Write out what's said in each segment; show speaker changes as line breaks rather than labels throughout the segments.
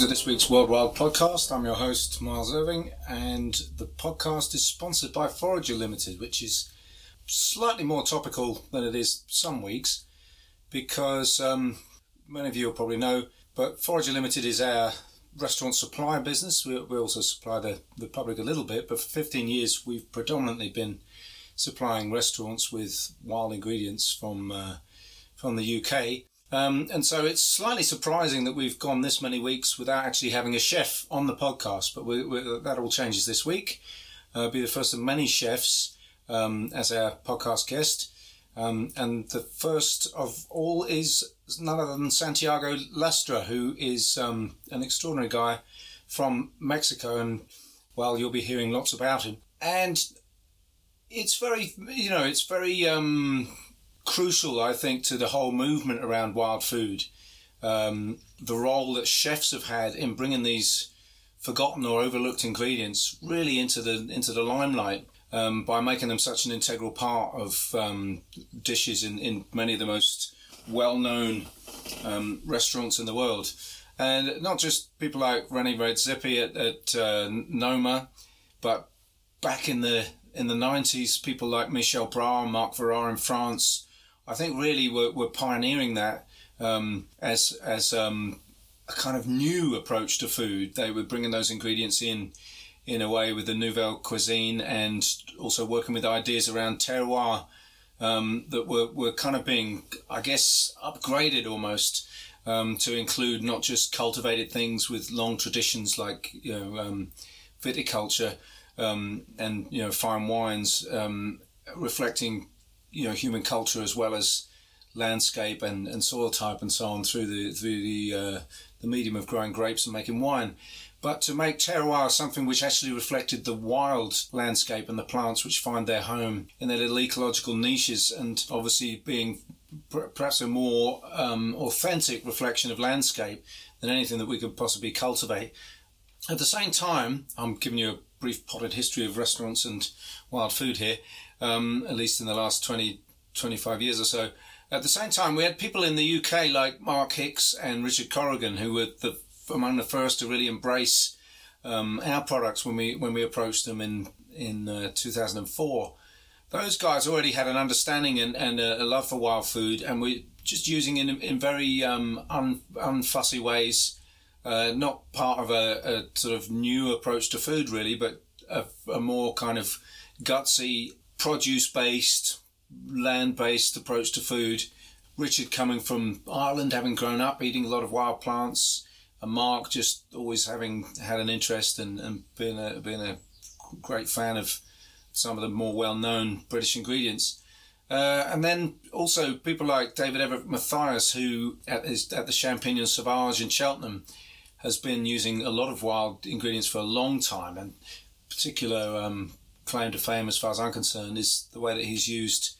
Welcome to this week's World Wild podcast. I'm your host, Miles Irving, and the podcast is sponsored by Forager Limited, which is slightly more topical than it is some weeks because um, many of you will probably know, but Forager Limited is our restaurant supply business. We, we also supply the, the public a little bit, but for 15 years we've predominantly been supplying restaurants with wild ingredients from uh, from the UK. Um, and so it's slightly surprising that we've gone this many weeks without actually having a chef on the podcast, but we, we, that all changes this week. Uh, be the first of many chefs um, as our podcast guest. Um, and the first of all is none other than Santiago Lastra, who is um, an extraordinary guy from Mexico. And well, you'll be hearing lots about him. And it's very, you know, it's very um, crucial, I think, to the whole movement around wild food. Um, the role that chefs have had in bringing these forgotten or overlooked ingredients really into the into the limelight um, by making them such an integral part of um, dishes in, in many of the most well-known um, restaurants in the world. And not just people like René Redzepi at, at uh, Noma, but back in the in the 90s, people like Michel Bras and Marc Veyrat in France, I think really we're pioneering that um, as as um, a kind of new approach to food. They were bringing those ingredients in in a way with the nouvelle cuisine and also working with ideas around terroir um, that were, were kind of being, I guess, upgraded almost um, to include not just cultivated things with long traditions like you know um, viticulture um, and you know fine wines reflecting you know human culture as well as landscape and, and soil type and so on through the through the uh, the medium of growing grapes and making wine but to make terroir something which actually reflected the wild landscape and the plants which find their home in their little ecological niches, and obviously being perhaps a more um, authentic reflection of landscape than anything that we could possibly cultivate. At the same time, I'm giving you a brief potted history of restaurants and wild food here, um, at least in the last 20, 25 years or so. At the same time, we had people in the UK like Mark Hicks and Richard Corrigan who were the among the first to really embrace um, our products when we when we approached them in in uh, 2004. Those guys already had an understanding and, and a, a love for wild food, and we're just using in in very um, un, unfussy ways. Uh, not part of a, a, sort of new approach to food, really, but a, a more kind of gutsy, produce-based, land-based approach to food. Richard coming from Ireland, having grown up eating a lot of wild plants, and Mark just always having had an interest and, and being a being a great fan of some of the more well known British ingredients. Uh, and then also people like David Everitt-Matthias, who at, at the Champignon Sauvage in Cheltenham has been using a lot of wild ingredients for a long time. And particular um, claim to fame, as far as I'm concerned, is the way that he's used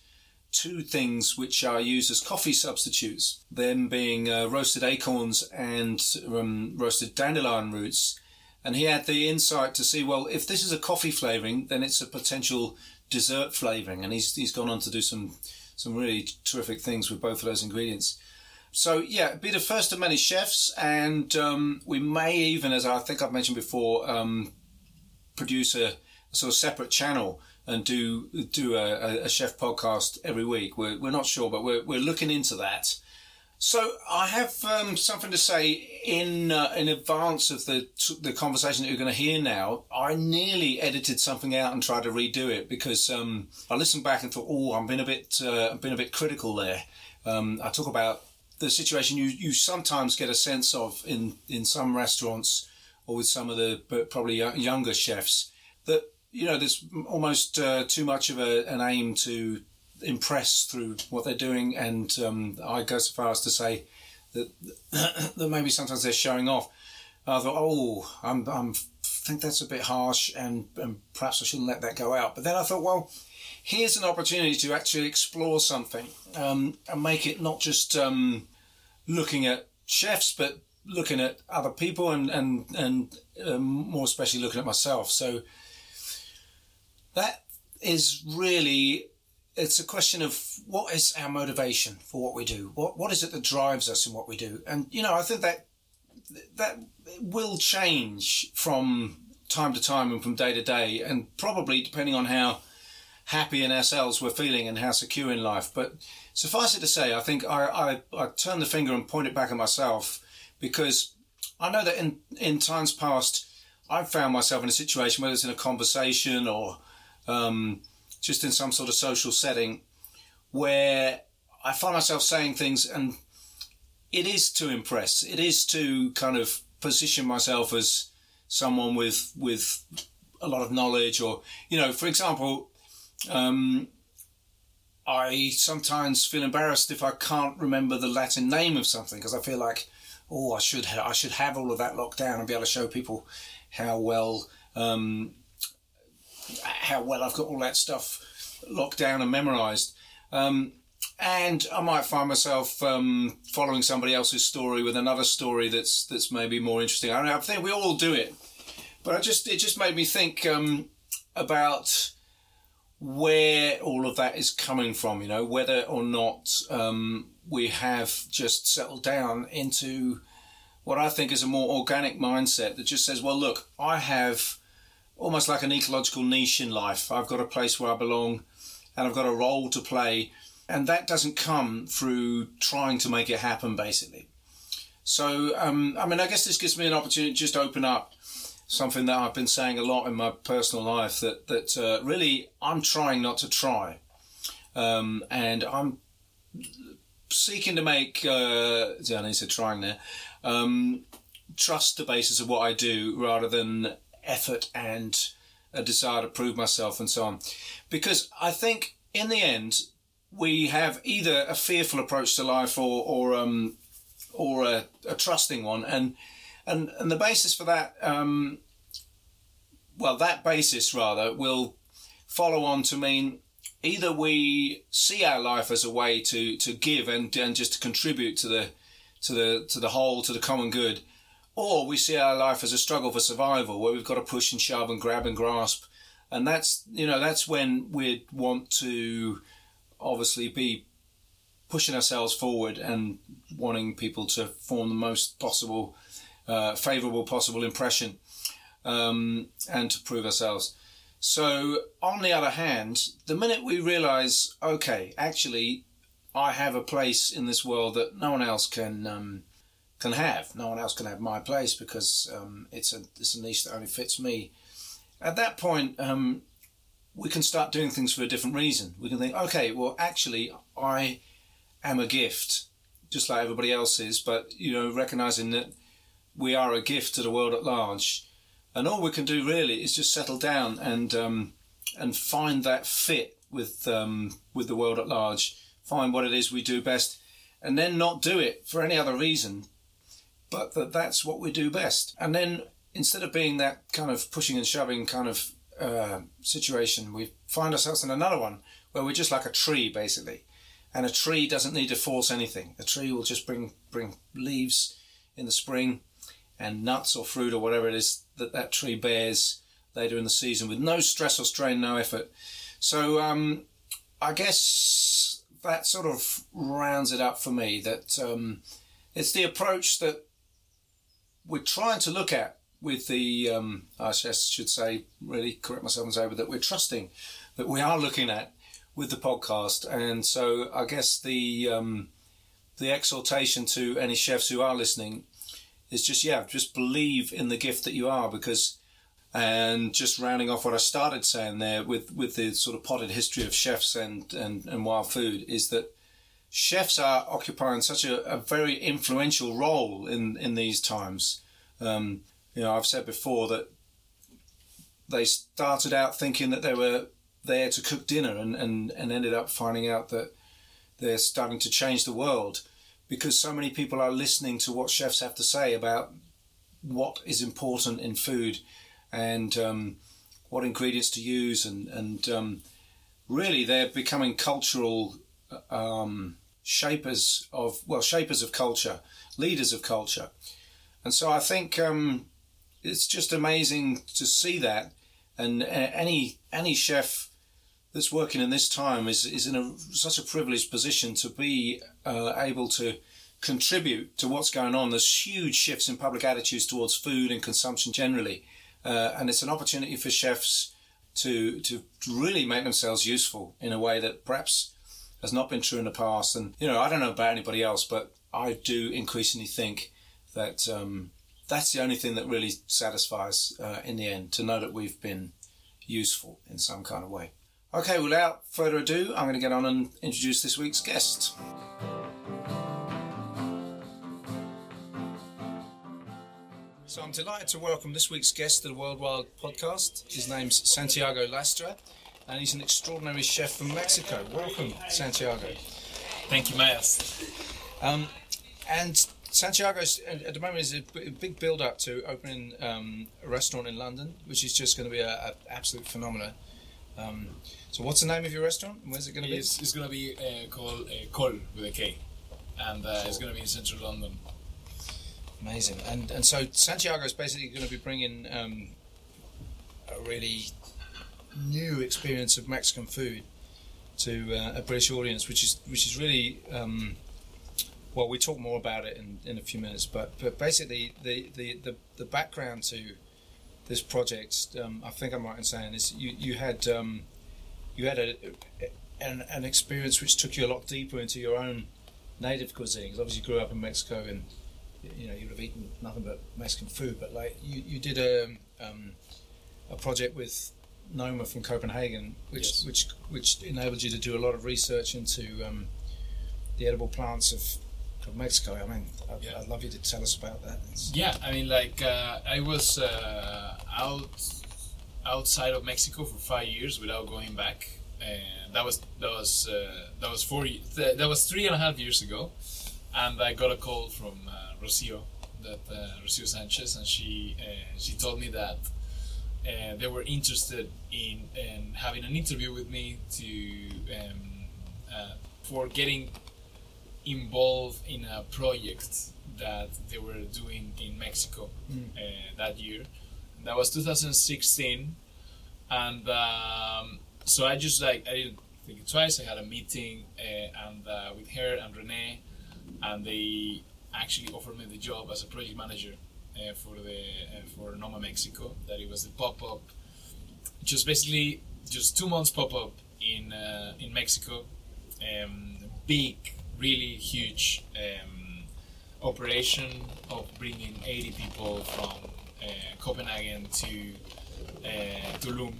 two things which are used as coffee substitutes, them being uh, roasted acorns and um, roasted dandelion roots. And he had the insight to see, well, if this is a coffee flavouring, then it's a potential dessert flavouring. And he's, he's gone on to do some, some really terrific things with both of those ingredients. So, yeah, be the first of many chefs. And um, we may even, as I think I've mentioned before, um, produce a, a sort of separate channel and do do a, a chef podcast every week. We're, we're not sure, but we're, we're looking into that. So I have um, something to say in uh, in advance of the the conversation that you're going to hear now. I nearly edited something out and tried to redo it because um, I listened back and thought, oh, I've been a bit uh, been a bit critical there. Um, I talk about the situation you you sometimes get a sense of in in some restaurants or with some of the probably younger chefs you know, there's almost uh, too much of a, an aim to impress through what they're doing, and um, I go so far as to say that that maybe sometimes they're showing off. I thought, oh, I'm, I'm think that's a bit harsh, and, and perhaps I shouldn't let that go out. But then I thought, well, here's an opportunity to actually explore something um, and make it not just um, looking at chefs, but looking at other people and and and um, more especially looking at myself. So that is really it's a question of what is our motivation for what we do what what is it that drives us in what we do and you know i think that that will change from time to time and from day to day, and probably depending on how happy in ourselves we're feeling and how secure in life. But suffice it to say, I think I, I, I turn the finger and point it back at myself because I know that in, in times past, I've found myself in a situation, whether it's in a conversation or um, just in some sort of social setting, where I find myself saying things and it is to impress. It is to kind of position myself as someone with with a lot of knowledge, or you know, for example, um, I sometimes feel embarrassed if I can't remember the Latin name of something because I feel like, oh, I should ha- I should have all of that locked down and be able to show people how well um, how well I've got all that stuff locked down and memorized. Um, and I might find myself um, following somebody else's story with another story that's that's maybe more interesting. I, know, I think we all do it, but I just it just made me think um, about where all of that is coming from. You know, whether or not um, we have just settled down into what I think is a more organic mindset that just says, well, look, I have almost like an ecological niche in life. I've got a place where I belong, and I've got a role to play and that doesn't come through trying to make it happen, basically. So, um, I mean, I guess this gives me an opportunity to just open up something that I've been saying a lot in my personal life that that uh, really I'm trying not to try, um, and I'm seeking to make. Uh, yeah, I said trying there. Um, trust the basis of what I do rather than effort and a desire to prove myself and so on, because I think in the end we have either a fearful approach to life or or um, or a, a, trusting one, and and and the basis for that, um, well, that basis rather will follow on to mean either we see our life as a way to to give and and just to contribute to the to the to the whole to the common good, or we see our life as a struggle for survival where we've got to push and shove and grab and grasp, and that's you know that's when we'd want to obviously be pushing ourselves forward and wanting people to form the most possible, uh, favourable possible impression um, and to prove ourselves. So, on the other hand, the minute we realise, okay, actually, I have a place in this world that no one else can um, can have. No one else can have my place because um, it's a it's a niche that only fits me. At that point, um, we can start doing things for a different reason. We can think, okay, well, actually, I am a gift, just like everybody else is, but, you know, recognizing that we are a gift to the world at large. And all we can do really is just settle down and, um, and find that fit with, um, with the world at large, find what it is we do best, and then not do it for any other reason, but that that's what we do best. And then instead of being that kind of pushing and shoving kind of uh, situation, we find ourselves in another one where we're just like a tree, basically. And a tree doesn't need to force anything. A tree will just bring bring leaves in the spring and nuts or fruit or whatever it is that that tree bears later in the season with no stress or strain, no effort. So um, I guess that sort of rounds it up for me. That um, it's the approach that we're trying to look at with the, um, I should say, really correct myself and say that we're trusting that we are looking at with the podcast. And so I guess the, um, the exhortation to any chefs who are listening is just, yeah, just believe in the gift that you are because, and just rounding off what I started saying there with, with the sort of potted history of chefs and, and, and wild food is that chefs are occupying such a, a very influential role in, in these times. Um, you know, I've said before that they started out thinking that they were there to cook dinner and, and, and ended up finding out that they're starting to change the world because so many people are listening to what chefs have to say about what is important in food and um, what ingredients to use and, and um, really they're becoming cultural um, shapers of well shapers of culture leaders of culture and so I think um, it's just amazing to see that. And uh, any any chef that's working in this time is is in a such a privileged position to be uh, able to contribute to what's going on. There's huge shifts in public attitudes towards food and consumption generally, uh, and it's an opportunity for chefs to to really make themselves useful in a way that perhaps has not been true in the past. And you know, I don't know about anybody else, but I do increasingly think that um, that's the only thing that really satisfies uh, in the end to know that we've been useful in some kind of way. Okay, without further ado, I'm going to get on and introduce this week's guest. So I'm delighted to welcome this week's guest to the World Wild podcast. His name's Santiago Lastra, and he's an extraordinary chef from Mexico. Welcome, Santiago.
Thank you, Miles.
Um, and Santiago at the moment is a big build up to opening um, a restaurant in London, which is just going to be an absolute phenomenon. Um, so, what's the name of your restaurant? Where's it going to be?
It's, it's going to be uh, called uh, Kol with a K, and uh, it's going to be in central London.
Amazing. And and so Santiago is basically going to be bringing um, a really new experience of Mexican food to uh, a British audience, which is which is really um, well. We talk more about it in, in a few minutes, but but basically the the, the, the background to this project, um, I think I'm right in saying is you you had um, you had a, an, an experience which took you a lot deeper into your own native cuisine. Because Obviously, you grew up in Mexico and you know you would have eaten nothing but Mexican food. But like you, you did a um, a project with Noma from Copenhagen, which yes. which which enabled you to do a lot of research into um, the edible plants of, of Mexico. I mean, I'd, yeah. I'd, love you to tell us about that.
It's yeah, I mean, like uh, I was uh, out outside of Mexico for five years without going back. And that was that was uh, that was four that was three and a half years ago, and I got a call from uh, Rosio, that uh, Rosio Sanchez, and she uh, she told me that uh, they were interested in, in, having an interview with me to um, uh, for getting involved in a project that they were doing in Mexico mm. that year. That was 2016, and um, so I just like I didn't think it twice. I had a meeting uh, and uh, with her and René, and they actually offered me the job as a project manager uh, for the uh, for Noma Mexico. That it was the pop up, just basically just two months pop up in uh, in Mexico. Um, big, really huge um, operation of bringing 80 people from uh, Copenhagen to uh, Tulum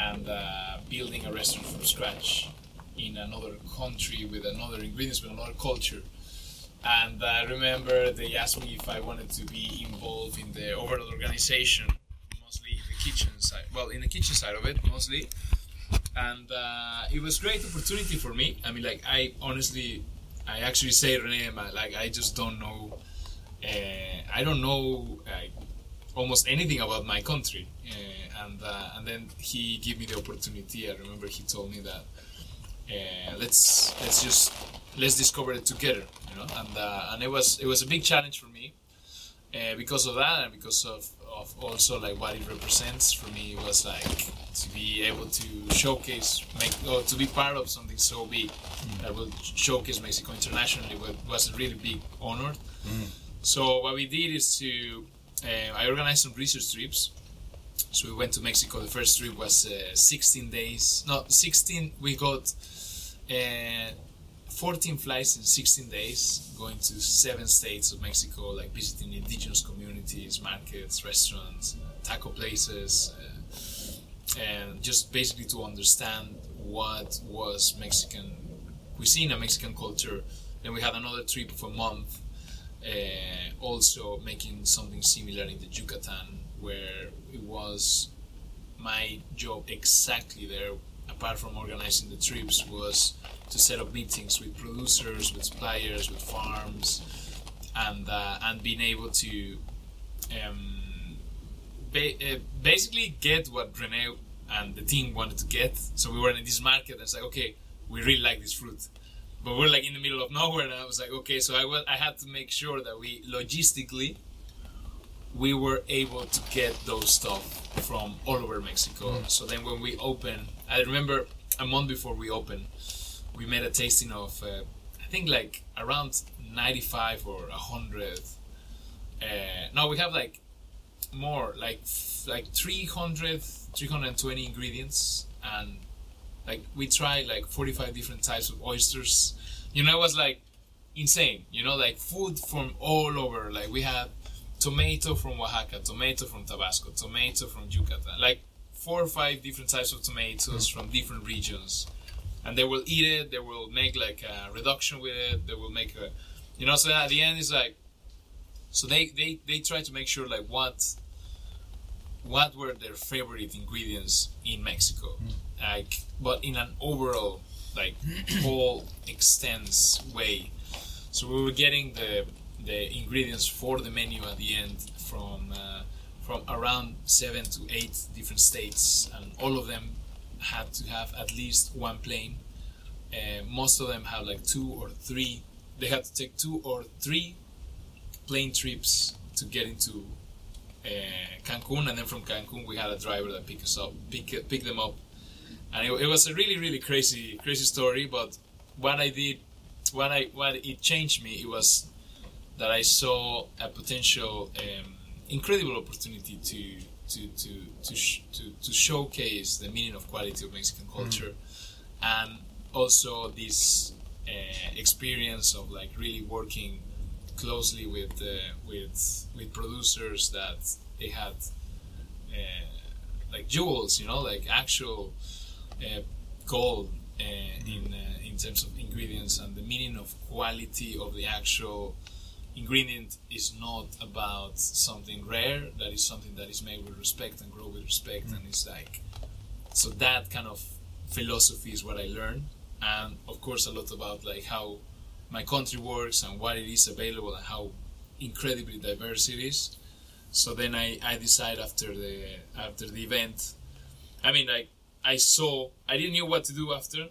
and uh, building a restaurant from scratch in another country with another ingredients with another culture and I remember they asked me if I wanted to be involved in the overall organization, mostly in the kitchen side. Well, in the kitchen side of it, mostly. And uh, it was great opportunity for me. I mean, like I honestly, I actually say René, like I just don't know. Uh, I don't know almost anything about my country, uh, and uh, and then he gave me the opportunity. I remember he told me that uh, let's let's just let's discover it together you know and uh, and it was it was a big challenge for me uh, because of that and because of, of also like what it represents for me it was like to be able to showcase make or to be part of something so big mm. that will showcase Mexico internationally was a really big honor mm. so what we did is to uh, I organized some research trips so we went to Mexico the first trip was uh, 16 days no 16 we got uh, 14 flights in 16 days, going to seven states of Mexico, like visiting indigenous communities, markets, restaurants, taco places, uh, and just basically to understand what was Mexican cuisine and Mexican culture. Then we had another trip of a month, uh, also making something similar in the Yucatan, where it was my job exactly there apart from organizing the trips, was to set up meetings with producers, with suppliers, with farms, and uh, and being able to um, ba- uh, basically get what René and the team wanted to get. So we were in this market, and it's like, okay, we really like this fruit, but we're like in the middle of nowhere, and I was like, okay, so I will, I had to make sure that we logistically we were able to get those stuff from all over Mexico. Mm. So then when we opened, I remember a month before we opened, we made a tasting of uh, I think like around 95 or 100. Uh, no, we have like more like like 300 320 ingredients and like we tried like 45 different types of oysters you know it was like insane you know like food from all over like we had tomato from oaxaca tomato from tabasco tomato from yucatan. Like four or five different types of tomatoes hmm. from different regions. And they will eat it they will make like a reduction with it they will make a you know so at the end it's like so they they they try to make sure like what what were their favorite ingredients in Mexico, hmm. like but in an overall like whole extense way. So we were getting the the ingredients for the menu at the end from uh, from around seven to eight different states, and all of them had to have at least one plane. Uh, most of them have like two or three. They had to take two or three plane trips to get into uh, Cancun, and then from Cancun we had a driver that pick us up, pick pick them up, and it, it was a really really crazy crazy story. But what I did, what I what it changed me, it was that I saw a potential um, incredible opportunity to to to to, sh- to to showcase the meaning of quality of Mexican culture, and also this uh, experience of like really working closely with uh, with with producers that they had uh, like jewels, you know, like actual uh, gold uh, in uh, in terms of ingredients and the meaning of quality of the actual ingredient is not about something rare. That is something that is made with respect and grow with respect, mm. and it's like so that kind of philosophy is what I learned, and of course a lot about like how my country works and what it is available and how incredibly diverse it is. So then I, I decided after the after the event, I mean like I saw I didn't know what to do after,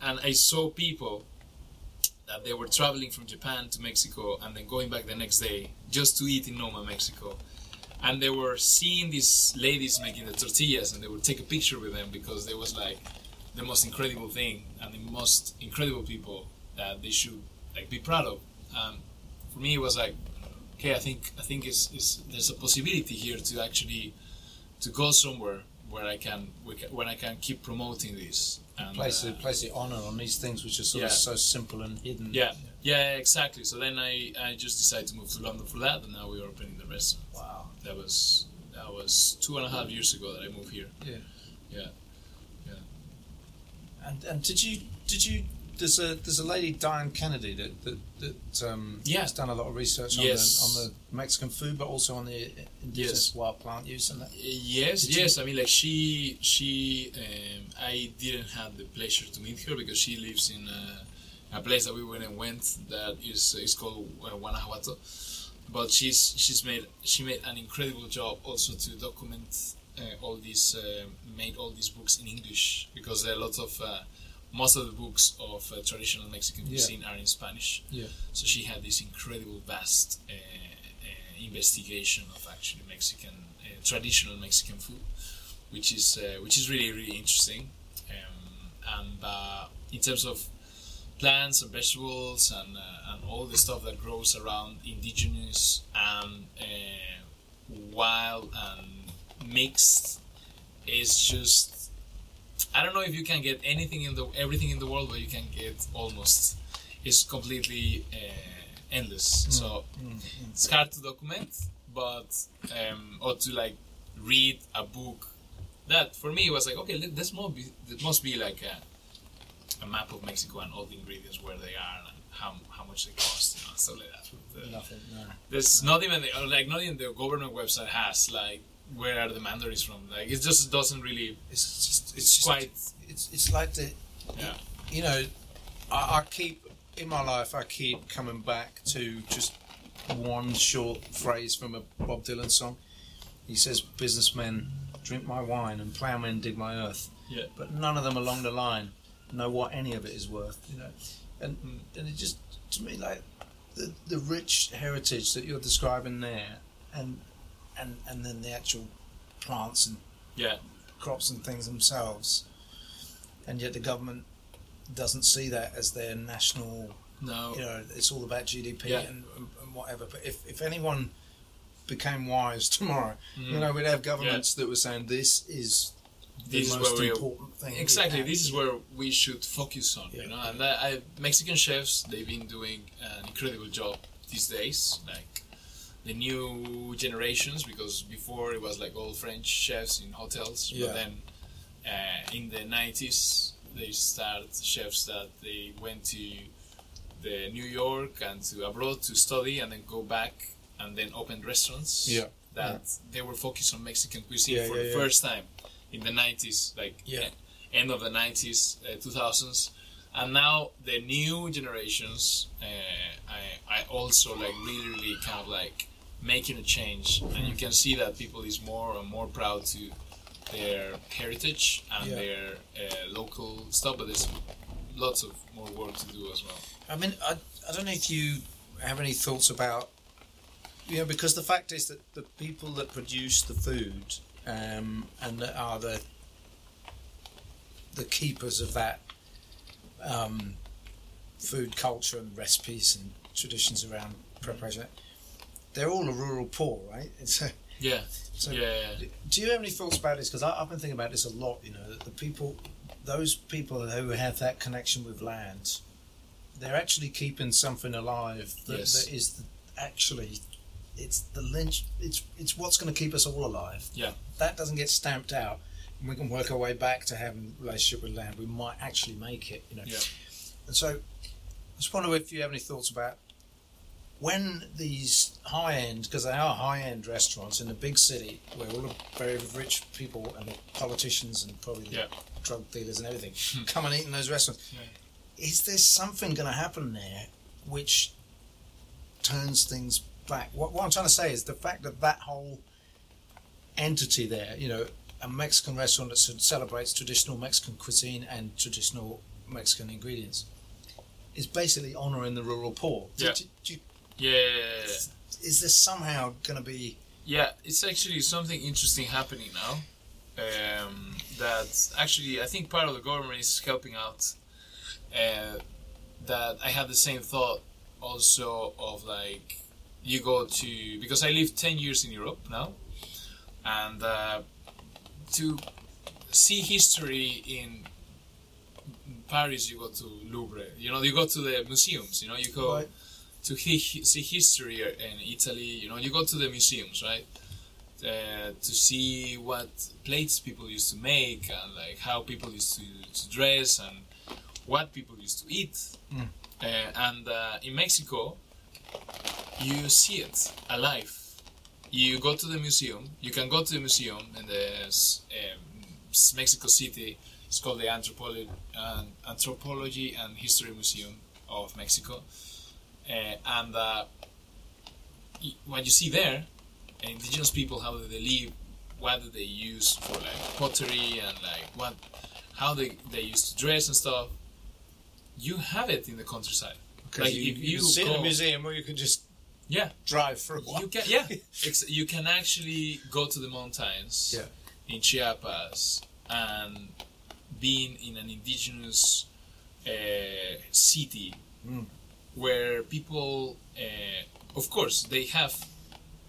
and I saw people that they were traveling from Japan to Mexico and then going back the next day just to eat in Noma, Mexico. And they were seeing these ladies making the tortillas and they would take a picture with them because they was like the most incredible thing and the most incredible people that they should like be proud of. Um, for me, it was like, okay, I think I think it's, it's there's a possibility here to actually to go somewhere where I can, can when I can keep promoting this. And,
Place
uh,
the place the honor on these things which are sort of so simple and hidden.
yeah, yeah, exactly. So then I, I just decided to move to London for that, and now we are opening the restaurant.
Wow.
That was that was two and a half years ago that I moved here.
Yeah,
yeah. Yeah.
And and did you did you there's a there's a lady Diana Kennedy that that, that um,
Yeah.
has done a lot of research on
Yes.
the on the Mexican food, but also on the indigenous wild plant use and that.
Yes,
Did you-
yes. I mean, like she, she. Um, I didn't have the pleasure to meet her because she lives in a, a place that we went and went that is is called uh, Guanajuato. But she's she's made she made an incredible job also to document uh, all these uh, made all these books in English because there are lots of uh, most of the books of uh, traditional Mexican
Yeah.
cuisine are in Spanish.
Yeah.
So she had this incredible vast uh, uh, investigation of actually Mexican uh, traditional Mexican food, which is uh, which is really really interesting. Um, and uh, in terms of plants and vegetables and uh, and all the stuff that grows around indigenous and uh, wild and mixed is just I don't know if you can get anything in the everything in the world, but you can get almost. It's completely uh, endless. So it's hard to document, but um, or to like read a book. That for me was like okay, this must be this must be like a, a map of Mexico and all the ingredients where they are and how how much they cost, you know, stuff like that. But, uh,
Nothing. No.
there's not even the, like not even the government website has like where are the mandarins from. Like it just doesn't really.
It's just it's just
quite
it's it's like the
yeah
you know I, I keep in my life I keep coming back to just one short phrase from a Bob Dylan song. He says, "Businessmen drink my wine and ploughmen dig my earth."
Yeah.
But none of them along the line know what any of it is worth. You know, and
Mm.
and it just to me like the the rich heritage that you're describing there, and and and then the actual plants and
yeah
crops and things themselves, and yet the government doesn't see that as their national
No.
you know, it's all about GDP
Yeah.
and, and, whatever. But if, if anyone became wise tomorrow,
Mm.
you know, we'd have governments that were saying this is the
This is
most important thing.
Exactly. This is where we should focus on.
Yeah.
You know, and that, I, Mexican chefs they've been doing an incredible job these days. Like the new generations, because before it was like all French chefs in hotels,
Yeah.
but then uh, in the '90s they start chefs that they went to the New York and to abroad to study and then go back and then open restaurants.
Yeah.
That they were focused on Mexican cuisine
Yeah,
for
yeah,
the
yeah.
first time in the 90s, like
Yeah.
end of the 90s, uh, 2000s, and now the new generations, uh, I, I also like really, really kind of like making a change, and you can see that people is more and more proud to their heritage and
Yeah.
their uh, local stuff, but there's lots of more work to do as well.
I mean, I, I don't know if you have any thoughts about, you know, because the fact is that the people that produce the food um, and that are the the keepers of that um, food culture and recipes and traditions around preparation, they're all a rural poor, right? It's a,
Yeah,
so
yeah,
do you have any thoughts about this? Because I've been thinking about this a lot. You know, that the people, those people who have that connection with land, they're actually keeping something alive that,
Yes.
that is actually, it's the lynch. It's it's what's going to keep us all alive.
Yeah.
that doesn't get stamped out, and we can work our way back to having a relationship with land. We might actually make it. You know,
Yeah.
and so I just wonder if you have any thoughts about when these high end, because they are high end restaurants in a big city where all the very rich people and the politicians and probably the
Yeah.
drug dealers and everything hmm. come and eat in those restaurants.
Yeah.
Is there something going to happen there which turns things back? What, what I'm trying to say is the fact that that whole entity there, you know, a Mexican restaurant that celebrates traditional Mexican cuisine and traditional Mexican ingredients, is basically honouring the rural poor. Do-
Yeah.
do- do you-
yeah.
is this somehow going to be?
Yeah, it's actually something interesting happening now. Um, that actually, I think part of the government is helping out. Uh, that I had the same thought also of like you go to because I lived ten years in Europe now, and uh, to see history in Paris, you go to Louvre. You know, you go to the museums. You know, you go
Right.
To he- see history in Italy. You know, you go to the museums, right? Uh, to see what plates people used to make and like how people used to, to dress and what people used to eat.
Mm.
Uh, and uh, in Mexico, you see it alive. You go to the museum. You can go to the museum in the um, Mexico City. It's called the Anthropology, uh, Anthropology and History Museum of Mexico. Uh, and uh, what you see there, indigenous people, how do they live, what do they use for like pottery and like what, how they, they used to dress and stuff. You have it in the countryside. Like,
you,
if
you
you
can see it in a museum, or you can just
Yeah.
drive for a while.
You can, yeah. Ex- you can actually go to the mountains
Yeah.
in Chiapas and being in an indigenous uh, city
Mm.
Where people, uh, of course, they have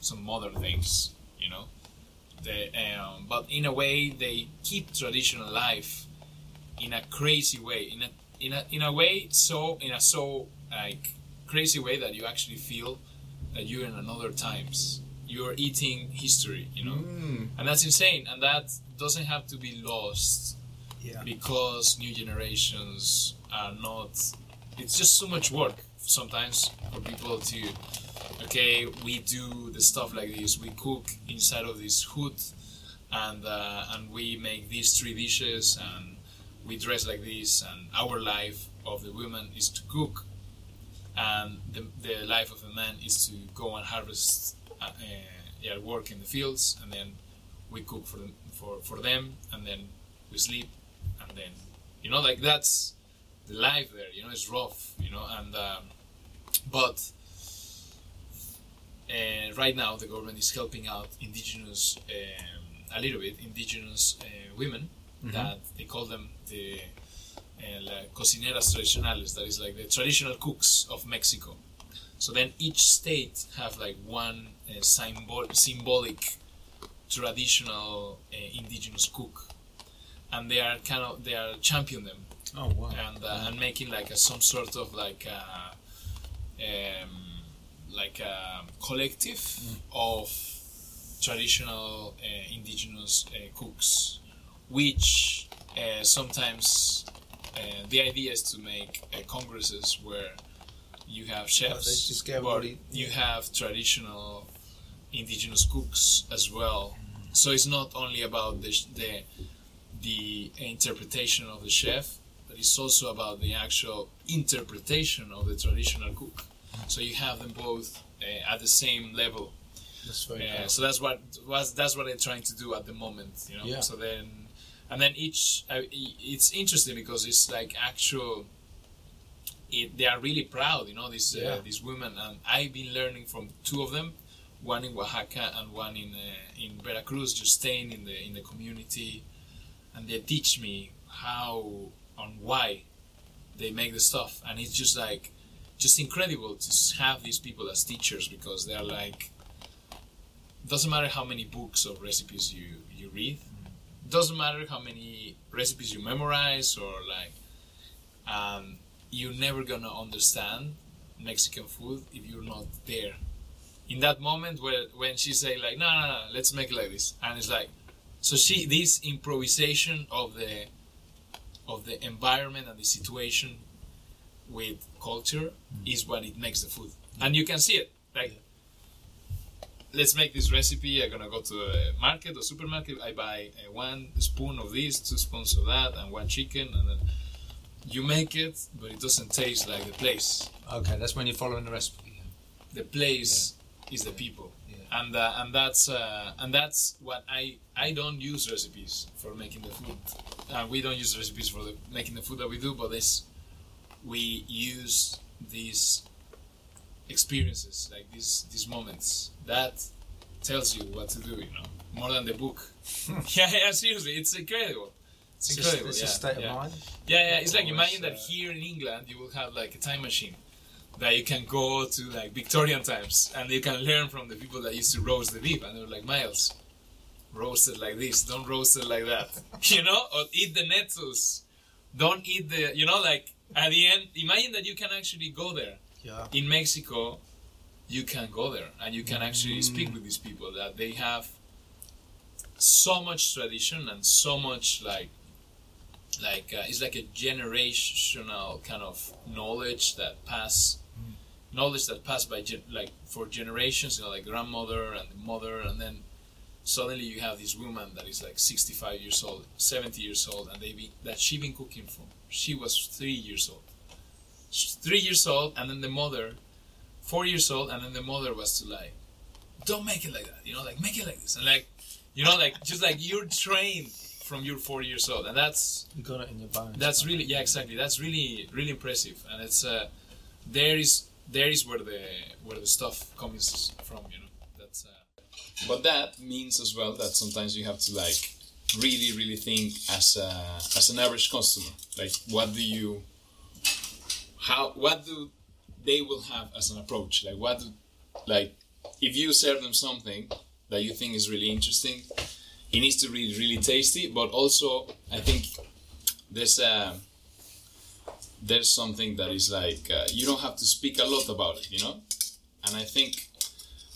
some modern things, you know, they, um, but in a way they keep tradition alive in a crazy way, in a in a in a way so in a so like crazy way that you actually feel that you're in another times. You're eating history, you know,
Mm.
and that's insane. And that doesn't have to be lost
Yeah.
because new generations are not. It's just so much work sometimes for people to. Okay, we do the stuff like this. We cook inside of this hood, and uh, and we make these three dishes, and we dress like this. And our life of the women is to cook, and the, the life of the man is to go and harvest, uh, uh, yeah, work in the fields, and then we cook for them for, for them, and then we sleep, and then you know like that's the life there. You know, it's rough. You know, and um, but uh, right now the government is helping out indigenous um, a little bit indigenous uh, women
Mhm.
that they call them the uh, uh, cocineras tradicionales, that is like the traditional cooks of Mexico. So then each state have like one uh, symbol symbolic traditional uh, indigenous cook, and they are kind of they are champion them
Oh wow!
and uh, and making like a, some sort of like a, um, like a collective of traditional uh, indigenous uh, cooks, which uh, sometimes uh, the idea is to make uh, congresses where you have chefs,
get
but you have traditional indigenous cooks as well. So it's not only about the the the interpretation of the chef, it's also about the actual interpretation of the traditional cook. So you have them both uh, at the same level.
That's very
Yeah,
cool.
so that's what was that's what they're trying to do at the moment, you know.
Yeah.
So then, and then each uh, it's interesting because it's like actual. It, they are really proud, you know, these
Yeah.
uh, these women, and I've been learning from two of them, one in Oaxaca and one in uh, in Veracruz, just staying in the in the community, and they teach me how and why they make the stuff, and it's just like just incredible to have these people as teachers because they're like doesn't matter how many books or recipes you you read. Doesn't matter how many recipes you memorize or like um, you're never gonna understand mexican food if you're not there. In that moment where when she say like no no no let's make it like this. And it's like so she this improvisation of the of the environment and the situation with culture is what it makes the food and you can see it like let's make this recipe. I'm gonna go to a market or supermarket. I buy uh, one spoon of this, two spoons of that, and one chicken, and then you make it, but it doesn't taste like the place.
Okay, that's when you're following the recipe.
The place is the people,
Yeah.
And uh, and that's uh, and that's what I I don't use recipes for making the food. Uh, we don't use recipes for the, making the food that we do, but this we use these experiences like these these moments that tells you what to do you know more than the book yeah yeah seriously it's incredible it's
It's,
incredible
just, it's
yeah,
a state
yeah.
of mind.
yeah yeah it's like
Always,
imagine that
uh,
here in england you will have like a time machine that you can go to like victorian times and you can learn from the people that used to roast the beef and they're like miles roast it like this. Don't roast it like that. You know? Or eat the nettles don't eat the you know like at the end imagine that you can actually go there.
Yeah.
in Mexico, you can go there and you can actually speak with these people that they have so much tradition and so much like like uh, it's like a generational kind of knowledge that pass knowledge that passed by gen- like for generations you know like grandmother and the mother and then suddenly you have this woman that is like 65 years old 70 years old and they be that she been cooking from. She was three years old. She's three years old and then the mother four years old and then the mother was to like don't make it like that you know like make it like this and like you know like just like you're trained from your four years old and that's
You got it in your bones.
that's really yeah exactly. That's really really impressive and it's uh there is there is where the where the stuff comes from you know? That's uh but that means as well that sometimes you have to like really really think as a as an average customer. Like what do you how what do they will have as an approach? Like what do like if you serve them something that you think is really interesting it needs to be really tasty but also i think there's a there's something that is like uh, you don't have to speak a lot about it you know? And i think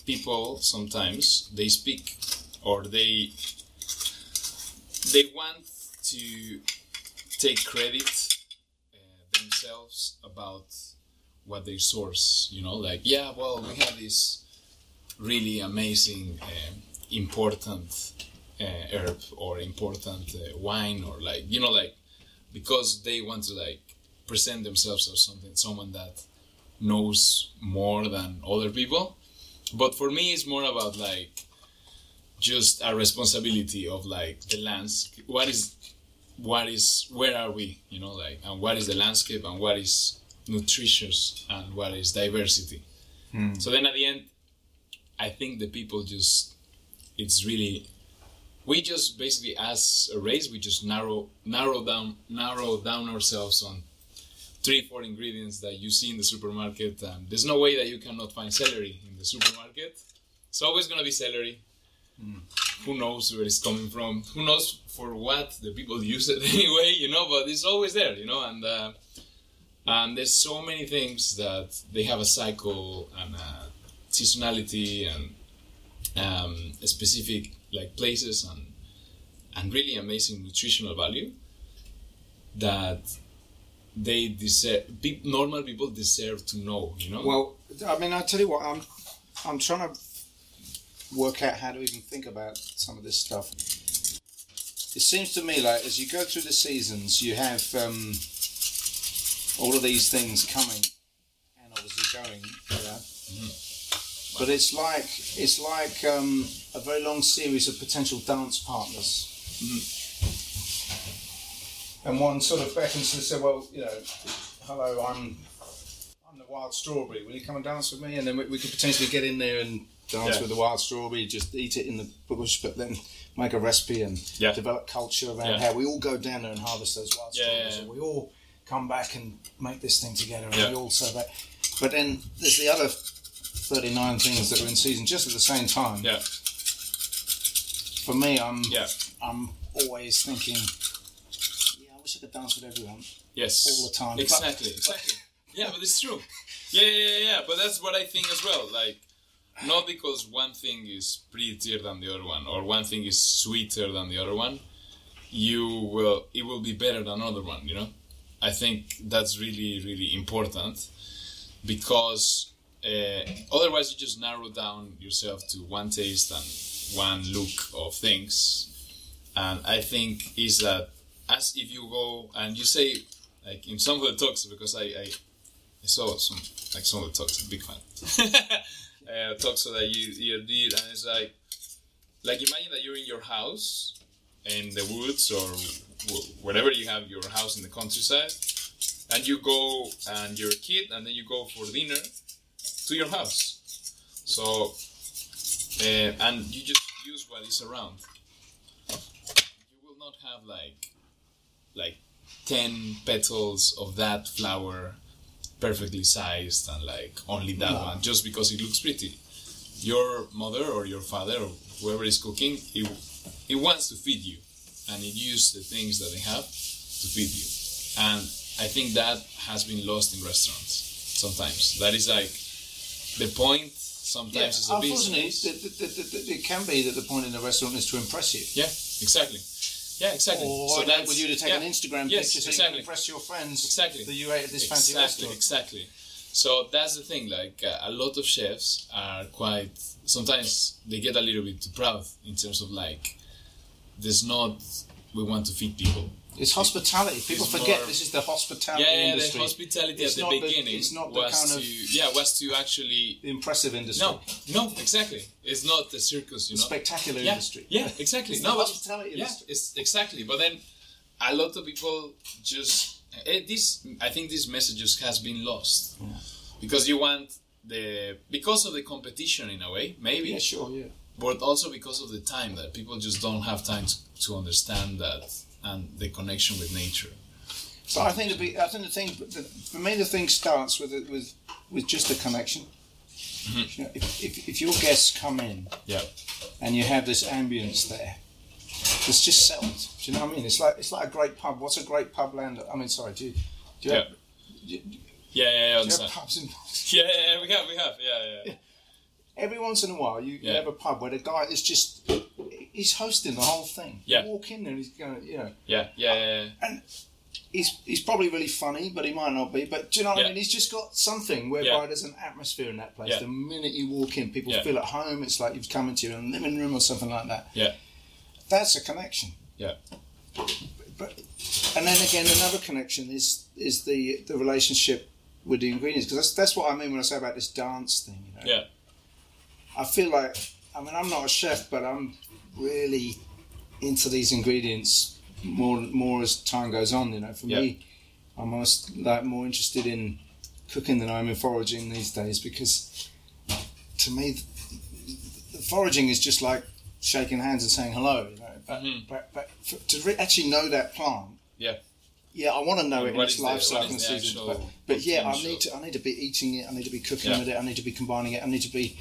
people sometimes they speak or they they want to take credit uh, themselves about what they source you know? Like yeah well we have this really amazing um important uh, herb or important uh, wine or like you know like because they want to like present themselves as something someone that knows more than other people. But for me it's more about like just a responsibility of like the landscape. What is what is where are we you know like and what is the landscape and what is nutritious and what is diversity. Hmm. So then at the end i think the people just it's really we just basically as a race we just narrow narrow down narrow down ourselves on three four ingredients that you see in the supermarket and there's no way that you cannot find celery in the supermarket. It's always going to be celery. Who knows where it's coming from? Who knows for what the people use it anyway you know but it's always there you know and uh, and there's so many things that they have a cycle and a seasonality and um, specific like places and and really amazing nutritional value that they deserve pe- normal people deserve to know you know
Well, I mean, I tell you what, I'm I'm trying to work out how to even think about some of this stuff. It seems to me like as you go through the seasons, you have um, all of these things coming and obviously going. You know? But it's like it's like um, a very long series of potential dance partners. And one sort of beckons to say, well, you know, hello, I'm I'm the wild strawberry. Will you come and dance with me? And then we, we could potentially get in there and dance
Yeah.
with the wild strawberry, just eat it in the bush, but then make a recipe and
Yeah.
develop culture around
Yeah.
how we all go down there and harvest those wild strawberries. And we all come back and make this thing together and we all celebrate. But then there's the other 39 things that are in season just at the same time.
yeah
For me, I'm I'm always thinking, yeah, I wish I could dance with everyone.
yes.
all the time. But-
exactly. exactly yeah but it's true. Yeah, yeah yeah yeah. But that's what i think as well like not because one thing is prettier than the other one or one thing is sweeter than the other one you will it will be better than another one you know? I think that's really really important because uh, otherwise you just narrow down yourself to one taste and one look of things. And i think is that as if you go and you say like in some of the talks because i i, I saw some like some of the talks big fan. Uh, talks that you you did and it's like like imagine that you're in your house in the woods or wh- wherever you have your house in the countryside and you go and you're a kid and then you go for dinner to your house. So uh, and you just use what is around. You will not have like like 10 petals of that flower perfectly sized and like only that
No.
one just because it looks pretty your mother or your father or whoever is cooking it, it wants to feed you and it uses the things that they have to feed you and i think that has been lost in restaurants sometimes that is like the point sometimes is a
unfortunately,
business
the, the, the, the, it can be that the point in the restaurant is to impress you.
yeah exactly yeah exactly
Or
so
I'd with you to take
yeah.
an Instagram
Yes,
picture so you
exactly.
can impress your friends
Exactly.
that you ate at this fancy
exactly,
restaurant.
Exactly. So that's the thing. Like uh, a lot of chefs are quite. Sometimes they get a little bit too proud in terms of like, there's not. We want to feed people.
It's hospitality. People
It's
forget
more-
this is the hospitality
Yeah, yeah.
industry.
The hospitality
It's
at the
not the-
beginning
it's not the kind
to
of-
yeah was to actually
the impressive industry.
no no exactly. It's not the circus, you
the
know.
spectacular
yeah,
industry.
Yeah, exactly.
It's
no,
hospitality
yeah,
industry.
it's exactly. But then a lot of people just eh, this. I think this message just has been lost because you want the because of the competition in a way, maybe,
Yeah, sure, yeah.
but also because of the time that people just don't have time to, to understand that and the connection with nature.
So I think be, I think the thing for me the thing starts with it with with just a connection.
Mm-hmm.
You know, if, if, if your guests come in
Yeah,
and you have this ambience there, it's just settled. Do you know what I mean? It's like it's like a great pub. What's a great pub land? I mean, sorry, do you, do you,
Yeah.
have, do you,
yeah, yeah, yeah. I
you have pubs in?
Yeah, yeah, yeah, we have, we have, yeah, yeah.
Every once in a while, you, you have a pub where the guy is just he's hosting the whole thing.
Yeah.
You walk in there and he's going, you know,
Yeah, yeah, yeah, yeah.
he's he's probably really funny, but he might not be. But do you know what
Yeah.
I mean? He's just got something whereby
Yeah.
there's an atmosphere in that place.
Yeah.
The minute you walk in, people
Yeah.
feel at home. It's like you've come into your living room or something like that.
Yeah.
That's a connection.
Yeah.
But and then again, another connection is is the the relationship with the ingredients because that's that's what I mean when I say about this dance thing. You know?
Yeah.
I feel like I mean I'm not a chef, but I'm really into these ingredients more more as time goes on. You know, for
Yeah.
me, I'm almost like more interested in cooking than I'm in foraging these days because to me, the foraging is just like shaking hands and saying hello. You know, but,
Mhm.
but, but f- to re- actually know that plant,
Yeah.
yeah, I want to know it in its
the-
life cycle and
the
season. But, but yeah, I need to I need to be eating it. I need to be cooking
Yeah.
with it. I need to be combining it. I need to be,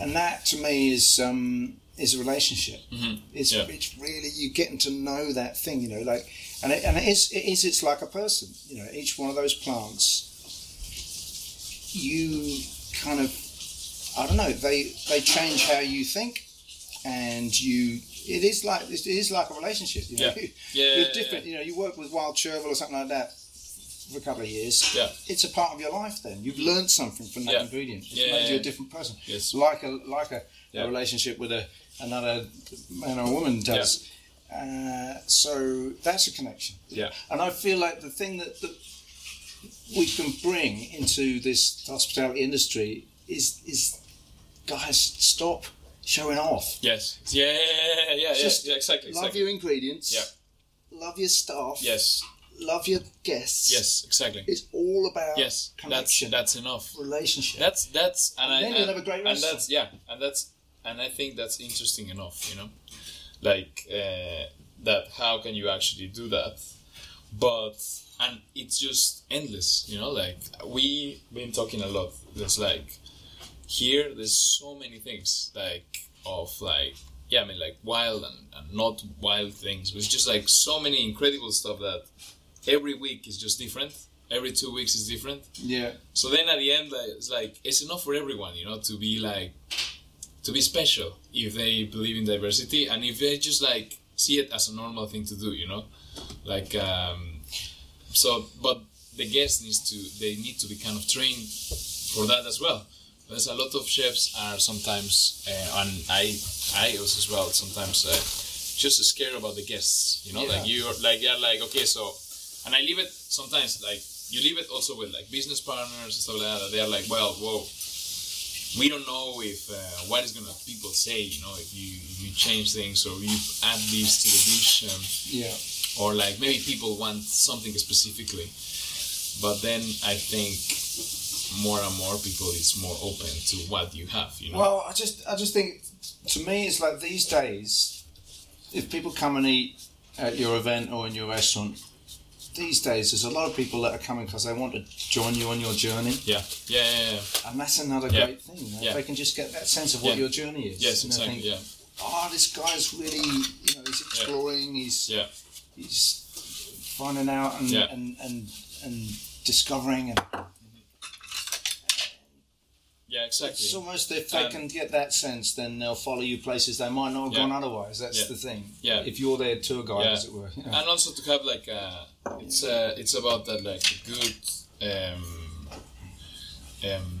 and that to me is um, is a relationship.
Mhm.
It's
Yeah.
it's really you getting to know that thing. You know, like and it, and it is it is it's like a person. You know, each one of those plants, you kind of I don't know. They they change how you think, and you. It is like it is like a relationship. You know,
Yeah. Yeah,
you're
yeah,
different. You know, you work with wild chervil or something like that for a couple of years.
Yeah.
it's a part of your life. Then you've learned something from that
Yeah.
ingredient. It's
Yeah,
made you a different person.
Yes.
Like a like a,
Yeah.
a relationship with a another man or woman does. Uh, so that's a connection.
Yeah.
And I feel like the thing that, that we can bring into this hospitality industry is is guys stop showing off.
Yes. Yeah. Yeah. Yeah. Yeah.
Just
yeah exactly.
Love
Exactly.
your ingredients.
Yeah.
Love your staff.
Yes.
Love your guests.
Yes. Exactly.
It's all about
Yes. That's
connection,
that's enough.
relationship.
That's that's and,
And
I
then you'll have a great
and that's yeah and that's and I think that's interesting enough you know like uh, that how can you actually do that but and it's just endless you know like we been talking a lot there's like here there's so many things like of like yeah I mean like wild and, and not wild things it's just like so many incredible stuff that every week is just different every two weeks is different
yeah.
so then at the end, it's like it's enough for everyone, you know, to be like to be special if they believe in diversity and if they just like see it as a normal thing to do, you know, like um, so. But the guest needs to they need to be kind of trained for that as well. There's a lot of chefs are sometimes, uh, and I I also as well sometimes uh, just scared about the guests, you know,
Yeah.
like you're like you're like okay, so and I leave it sometimes like you leave it also with like business partners and stuff like that. They're like, well, whoa, we don't know if uh, what is gonna people say, you know, if you you change things or you add this to the dish, um,
Yeah.
or like maybe people want something specifically. But then I think more and more people is more open to what you have, you know.
Well, I just, I just think, to me, it's like these days, if people come and eat at your event or in your restaurant, these days there's a lot of people that are coming because they want to join you on your journey,
yeah, yeah, yeah, yeah.
and that's another
Yeah.
great thing. You know?
Yeah.
They can just get that sense of what your journey is.
Yes, exactly.
think,
Yeah,
Oh, this guy's really, you know, he's exploring. He's
yeah,
he's finding out and and, and and discovering and
yeah, exactly.
it's almost if they
Um,
can get that sense then they'll follow you places they might not have
Yeah.
gone otherwise that's
Yeah.
the thing
Yeah.
if you're their tour guide
Yeah.
as it were
and also to have like a, it's uh, it's about that like good um, um,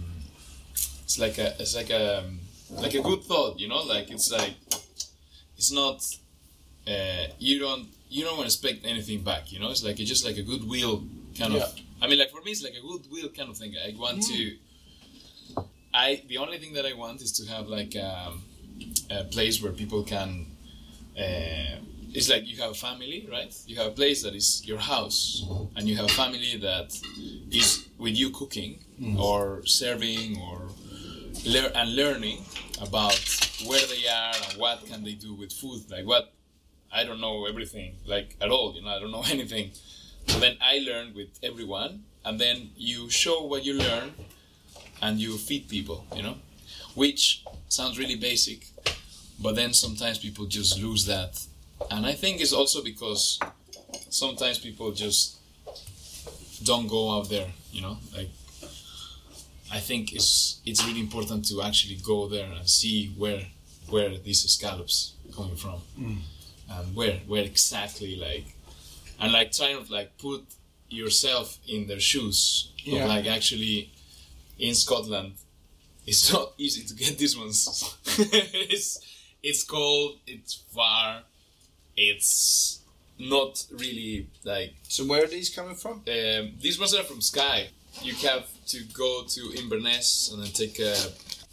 it's like a it's like a like a good thought you know? Like it's like it's not uh, you don't you don't want to expect anything back you know? It's like it's just like a goodwill kind
Yeah.
of I mean like for me it's like a goodwill kind of thing. I want to I the only thing that I want is to have like um, a place where people can uh, it's like you have a family, right? You have a place that is your house, and you have a family that is with you cooking mm. or serving or lear- and learning about where they are and what can they do with food. Like what I don't know everything like at all. You know, I don't know anything. So then I learn with everyone, and then you show what you learn, and you feed people. You know, which sounds really basic, but then sometimes people just lose that and i think it's also because sometimes people just don't go out there you know? Like i think it's it's really important to actually go there and see where where these scallops coming from. Mm. And where where exactly like and like trying to like put yourself in their shoes
Yeah.
of like actually in scotland it's not easy to get these ones. It's it's cold it's far it's not really like
so where are these coming from
um, these ones are from Skye. You have to go to Inverness and then take a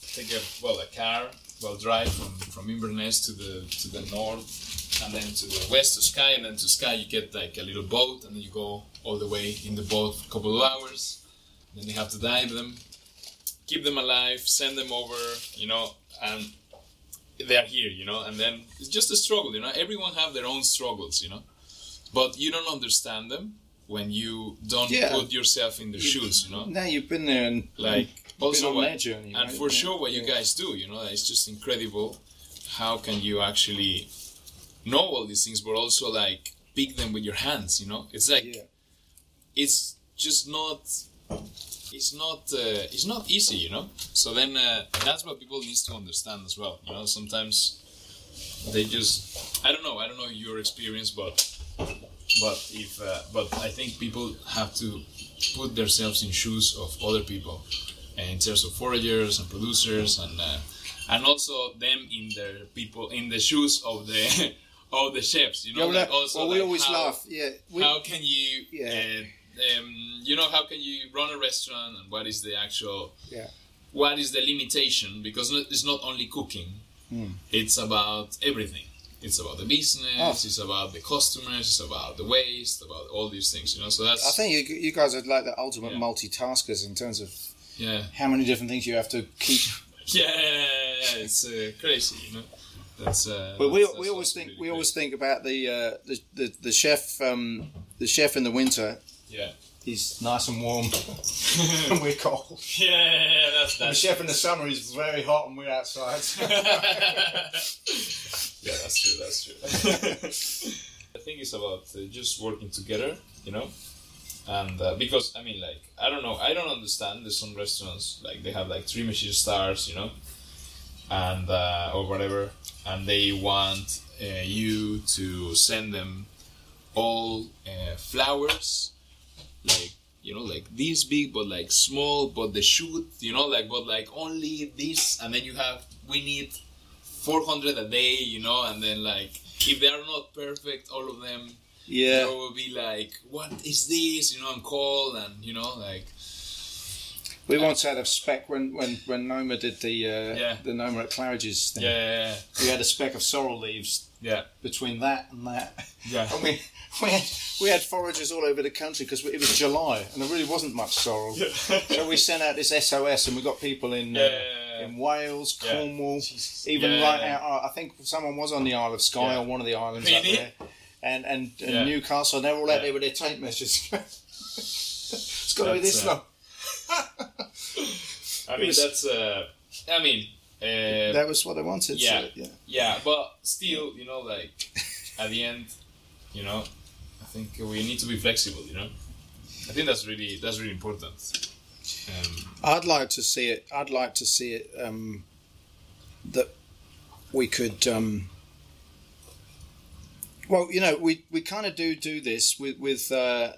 take a well a car, well drive from from Inverness to the to the north and then to the west to Skye and then to Skye you get like a little boat and then you go all the way in the boat for a couple of hours. Then you have to dive them, keep them alive, send them over, you know, and they are here, you know, and then it's just a struggle, you know. Everyone have their own struggles, you know, but you don't understand them when you don't
Yeah.
put yourself in their shoes, you know.
Now you've been there and
Like also what,
journey,
and
right?
for
Yeah.
sure what you
Yeah.
guys do, you know, it's just incredible. How can you actually know all these things, but also like pick them with your hands? You know, it's like it's just not. It's not. Uh, it's not easy, you know. So then uh, that's what people needs to understand as well. You know, sometimes they just. I don't know. I don't know your experience, but but if uh, but I think people have to put themselves in shoes of other people, uh, in terms of foragers and producers, and uh, and also them in their people in the shoes of the of the chefs. You know,
Yeah, well,
like also
well, we
like
always
how,
laugh. Yeah, we,
how can you
Yeah.
Um, you know how can you run a restaurant and what is the actual
Yeah.
what is the limitation because it's not only cooking
Hmm.
it's about everything it's about the business
Oh.
it's about the customers it's about the waste about all these things you know so that's
I think you, you guys are like the ultimate
Yeah.
multitaskers in terms of
yeah
how many different things you have to keep.
yeah it's uh, crazy you know that's uh,
But we,
that's-
we
that's
always think
really
we always think about the uh, the, the the chef um, the chef in the winter.
Yeah
He's nice and warm, and we're cold.
yeah, yeah, yeah that's
The chef in the summer is very hot, and we're outside.
yeah, that's true. That's true. I think it's about uh, just working together, you know, and uh, because I mean, like, I don't know, I don't understand. There's some restaurants like they have like three Michelin stars, you know, and uh, or whatever, and they want uh, you to send them all uh, flowers, like you know, like this big, but like small, but the shoot, you know, like but like only this, and then you have we need 400 a day, you know, and then like if they are not perfect, all of them,
yeah,
there will be like, what is this, you know, and call and you know, like
we once had a spec when when when Noma did the uh,
Yeah.
the Noma at Claridge's thing.
yeah,
We had a speck of sorrel leaves
yeah,
between that and that.
yeah,
And we, we, had, we had foragers all over the country because it was July and there really wasn't much sorrel. So we sent out this SOS and we got people in,
Yeah,
uh,
yeah, yeah.
in Wales, Cornwall, even
Yeah.
right out. I think someone was on the Isle of Skye
Yeah.
or one of the islands up there. And, and, and
Yeah.
Newcastle, and they're all out
Yeah.
there with their tape measures. it's got to be this
uh,
long.
I mean
was-
that's, uh, I mean, uh,
That was what I wanted. so,
Yeah.
yeah.
yeah, but still, you know, like at the end, you know, I think we need to be flexible, you know. I think that's really that's really important. Um,
I'd like to see it. I'd like to see it um, that we could. Um, well, you know, we, we kind of do do this with with uh,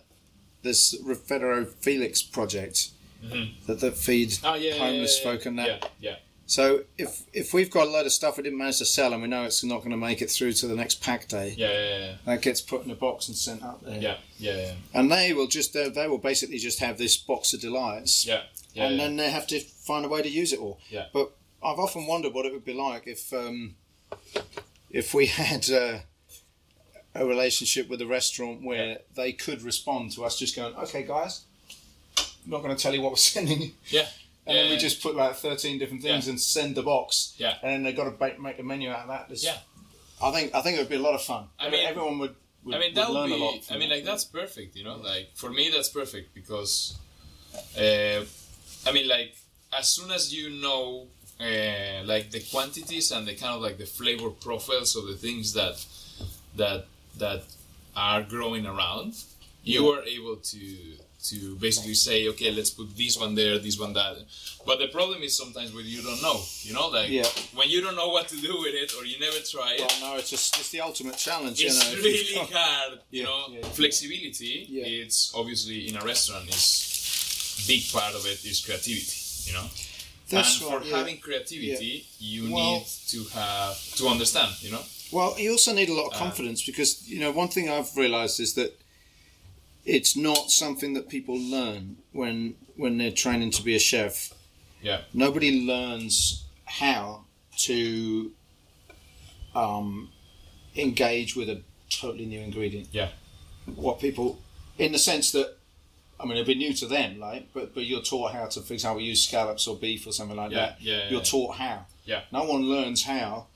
this Federo Felix project
Mhm.
that that feed
oh yeah, yeah,
homeless
yeah, yeah,
folk and that.
Yeah, yeah,
So if if we've got a load of stuff we didn't manage to sell and we know it's not going to make it through to the next pack day,
yeah, yeah, yeah,
that gets put in a box and sent up there.
yeah, yeah, yeah,
And they will just they they will basically just have this box of delights
yeah, yeah,
and
yeah.
then they have to find a way to use it all.
Yeah.
But I've often wondered what it would be like if um, if we had uh, a relationship with a restaurant where they could respond to us just going, "Okay, guys, I'm not going to tell you what we're sending you,"
yeah,
and then we just put like 13 different things
Yeah.
and send the box,
Yeah.
and then they've got to make a menu out of that. There's-
Yeah.
I think I think it would be a lot of fun.
I mean-
everyone would. would
I mean, that would be.
a lot.
I mean, like that's perfect. You know, like for me, that's perfect because, uh, I mean, like as soon as you know, uh, like the quantities and the kind of like the flavor profiles of the things that that that are growing around, you are able to to basically say, okay, let's put this one there, this one that. But the problem is sometimes when you don't know, you know, like
Yeah.
when you don't know what to do with it or you never try it
Well, no, it's just it's the ultimate challenge.
it's
you know,
really
got-
hard you
Yeah,
know
yeah,
flexibility it's obviously in a restaurant is big part of it is creativity you know
That's
and for
right, yeah.
having creativity you
Well-
need to have to understand you know
Well, you also need a
Uh,
lot of confidence because you know one thing I've realised is that it's not something that people learn when when they're training to be a chef.
Yeah.
Nobody learns how to um, engage with a totally new ingredient.
Yeah.
What people, in the sense that, I mean, it'd be new to them, like, but but you're taught how to, for example, use scallops or beef or something like
yeah
that.
yeah
You're
yeah.
taught how.
Yeah.
No one learns how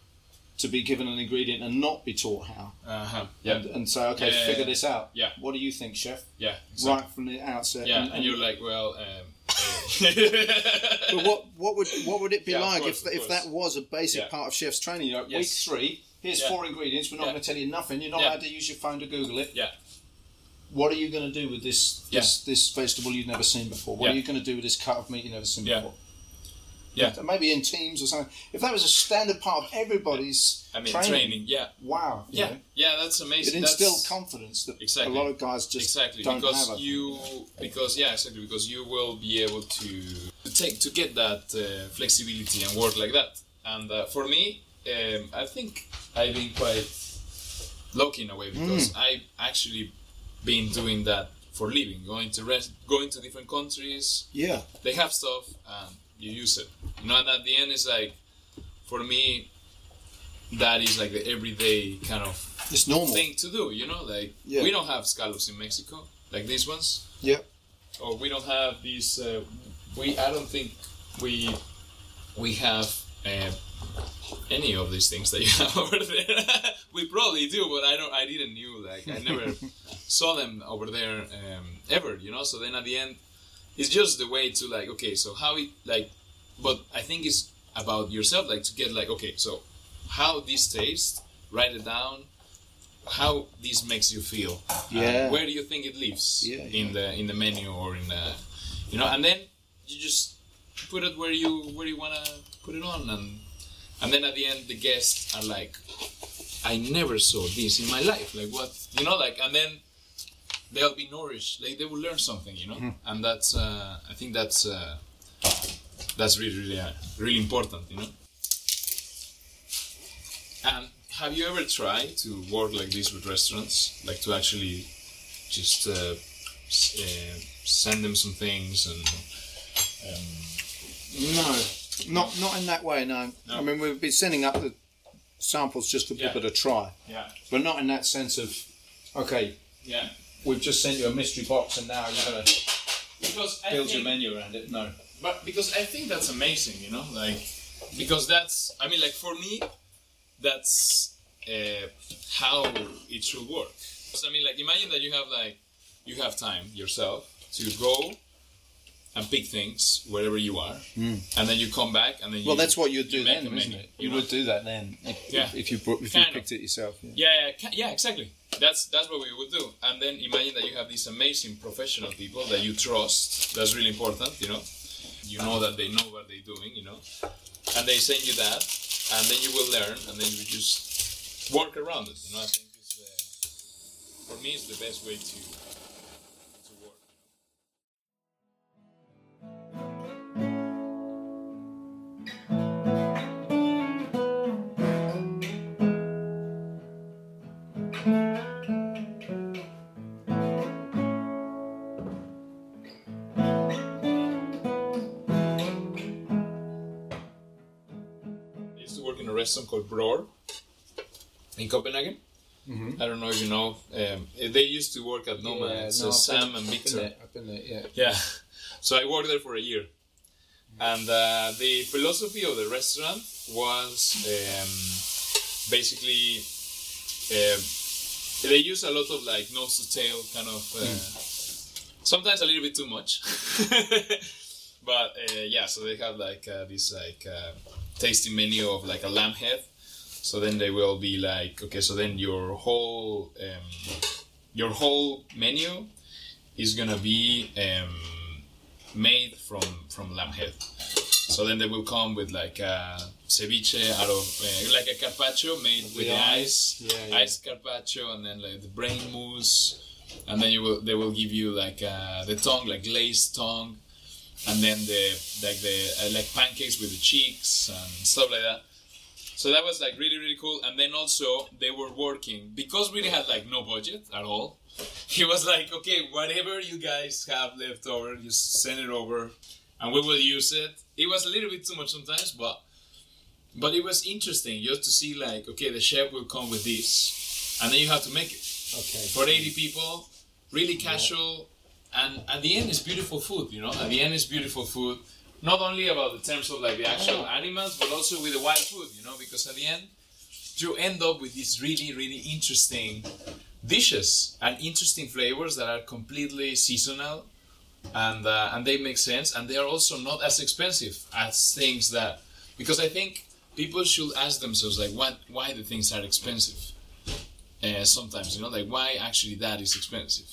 to be given an ingredient and not be taught how,
Uh-huh. Yeah.
and, and say, okay,
Yeah,
figure
yeah.
this out.
Yeah.
What do you think, chef?
Yeah. exactly.
Right from the outset.
Yeah,
and-
and you're like, well, um,
But what what would what would it be
Yeah,
like
course,
if if that was a basic part of chef's training? You're like,
Yes.
week three, here's four ingredients. We're not going to tell you nothing. You're not allowed to use your phone to Google it.
yeah,
What are you going to do with this this, this vegetable you've never seen before? What are you going to do with this cut of meat you've never seen before?
Yeah.
Maybe in teams or something. If that was a standard part of everybody's
I mean,
training,
training. Yeah,
wow.
yeah,
know,
yeah. That's
It
amazing.
instilled
That's,
confidence that
Exactly.
a lot of guys just
exactly
don't
because
have.
You because yeah exactly because you will be able to to take to get that uh, flexibility and work like that and uh, for me um, I think I've been quite lucky in a way because I've actually been doing that for living going to rest going to different countries
Yeah.
they have stuff and you use it. You know, and at the end, it's like, for me, that is like the everyday kind of
It's normal.
thing to do. You know, like
Yeah.
we don't have scallops in Mexico like these ones,
Yeah.
or we don't have these. Uh, we I don't think we we have. Uh, any of these things that you have over there, we probably do, but I don't. I didn't knew. Like I never saw them over there um, ever. You know. So then at the end, it's just the way to like okay so how it like but i think it's about yourself like to get like okay so how this tastes write it down how this makes you feel.
Yeah.
and where do you think it lives?
Yeah,
in the in the menu or in the you know and then you just put it where you where you want to put it on. And and then at the end the guests are like i never saw this in my life. Like what you know like and then they'll be nourished like they will learn something you know and that's uh, i think that's uh, that's really really uh, really important you know and have you ever tried to work like this with restaurants like to actually just uh, s- uh, send them some things and
No, not not in that way. No.
No.
I mean we've been sending up the samples just for
Yeah.
people to try,
yeah
but not in that sense of okay,
yeah
we've just sent you a mystery box and now you're going to
because
build
think,
your menu around it. No.
but because I think that's amazing, you know, like because that's I mean, like for me, that's uh, how it should work. So, I mean, like imagine that you have like you have time yourself to go and pick things wherever you are, and then you come back and then you,
Well, that's what you'd do
you
then, isn't it?
you
You
know?
would do that then if,
Yeah.
if you brought, if you
Kind of.
picked it yourself. Yeah.
Yeah, yeah, exactly. That's that's what we would do. And then imagine that you have these amazing professional people that you trust. That's really important, you know. You know that they know what they're doing, you know, and they send you that, and then you will learn, and then you just work around it. You know, I think it's uh, for me it's the best way to used to work in a restaurant called Bror in Copenhagen. I don't know if you know. Um, they used to work at Noma. it's uh, Sam and Victor.
Been there. Yeah.
Yeah. So I worked there for a year. And uh, the philosophy of the restaurant was um, basically um they use a lot of like nose to tail kind of, uh, sometimes a little bit too much. but uh, yeah, so they have like uh, this like uh, tasty menu of like a lamb head. So then they will be like, okay, so then your whole um, your whole menu is gonna be um, made from from lamb head. So then they will come with like a ceviche out of uh, like a carpaccio made with
the
the
ice.
ice,
Yeah, yeah.
ice carpaccio, and then like the brain mousse, and then you will they will give you like uh, the tongue, like glazed tongue, and then the like the uh, like pancakes with the cheeks and stuff like that. So that was like really really cool. And then also they were working because we had like no budget at all. He was like, okay, whatever you guys have left over, just send it over, and we will use it. It was a little bit too much sometimes, but but it was interesting just to see like, okay, the chef will come with this, and then you have to make it
Okay.
for 80 people, really casual, and at the end it's beautiful food, you know. At the end it's beautiful food, not only about the terms of like the actual animals, but also with the wild food, you know, because at the end you end up with these really really interesting dishes and interesting flavors that are completely seasonal and uh, and they make sense and they are also not as expensive as things that because I think people should ask themselves like what why the things are expensive uh, sometimes you know? Like why actually that is expensive?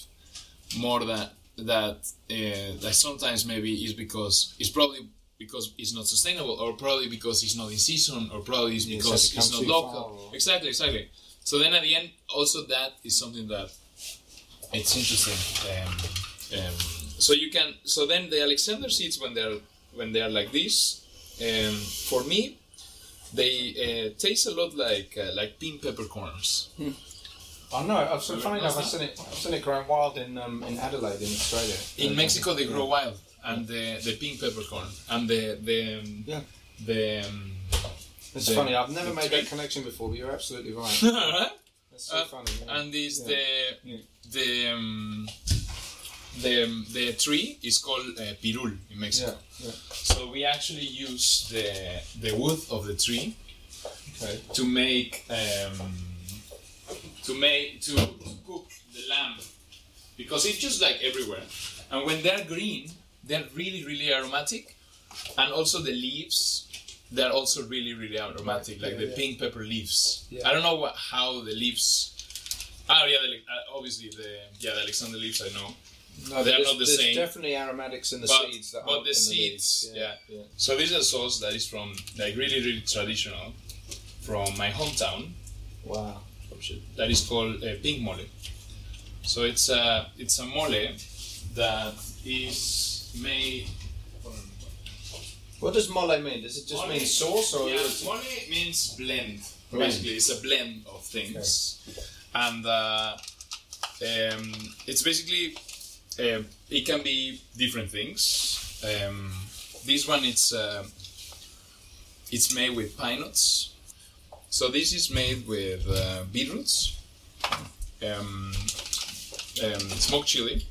More that that uh, that sometimes maybe is because it's probably because it's not sustainable or probably because it's not in season or probably it's because
so
it's not local.
far?
Exactly exactly. So then at the end also that is something that it's interesting um, um, so you can so then the alexander seeds when they're when they are like this um, for me they uh, taste a lot like uh, like pink peppercorns
I know. I've seen, funny enough, I've seen it. I've seen it growing wild in um, in Adelaide, in Australia.
in Mexico they grow wild and the the pink peppercorn and the the um,
Yeah.
the um,
It's
the-
funny. I've never made that connection before, but you're absolutely right. That's so
Uh,
funny. yeah.
and is
Yeah.
the the um, the the tree is called uh, pirul in Mexico.
yeah, yeah.
So we actually use the the wood of the tree
Okay.
to make um, to make to, to cook the lamb because it's just like everywhere. And when they're green, they're really really aromatic, and also the leaves. They're also really, really aromatic, like
Yeah,
the
yeah.
pink pepper leaves.
Yeah.
I don't know what, how the leaves. Oh yeah, the, uh, obviously the yeah the Alexander leaves I know.
No,
They're not the
there's
same.
definitely aromatics in the
But-
seeds. That
but the seeds,
leaves.
yeah. So this is a sauce that is from like really really traditional from my hometown.
Wow.
That is called uh, pink mole. So it's a it's a mole that is made.
What does mole mean? Does it just
Mole-
mean sauce or?
yeah, mole means blend.
Blend.
Basically, it's a blend of things, and uh, um, it's basically um it can be different things. Um, this one it's uh, it's made with pine nuts. So this is made with uh, beetroots, um, um, smoked chili,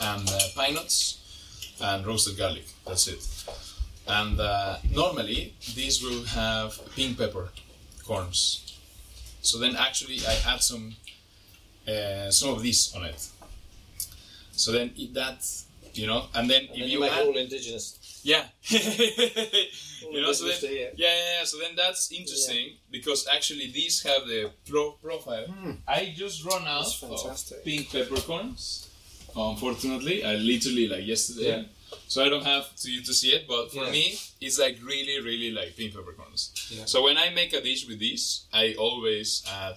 and uh, pine nuts, and roasted garlic. That's it. And uh, normally these will have pink pepper corns. So then actually I add some uh, some of this on it. So then eat that, you know, and then
And
if
then
you,
you make
add,
all indigenous.
Yeah, you know, so then
indigenous to here.
yeah, yeah, yeah. So then that's interesting because actually these have the pro profile. I just run out of pink peppercorns. Unfortunately, I literally like yesterday,
Yeah.
so I don't have to you to see it. But for
Yeah.
me, it's like really, really like pink peppercorns.
Yeah.
So when I make a dish with these, I always add.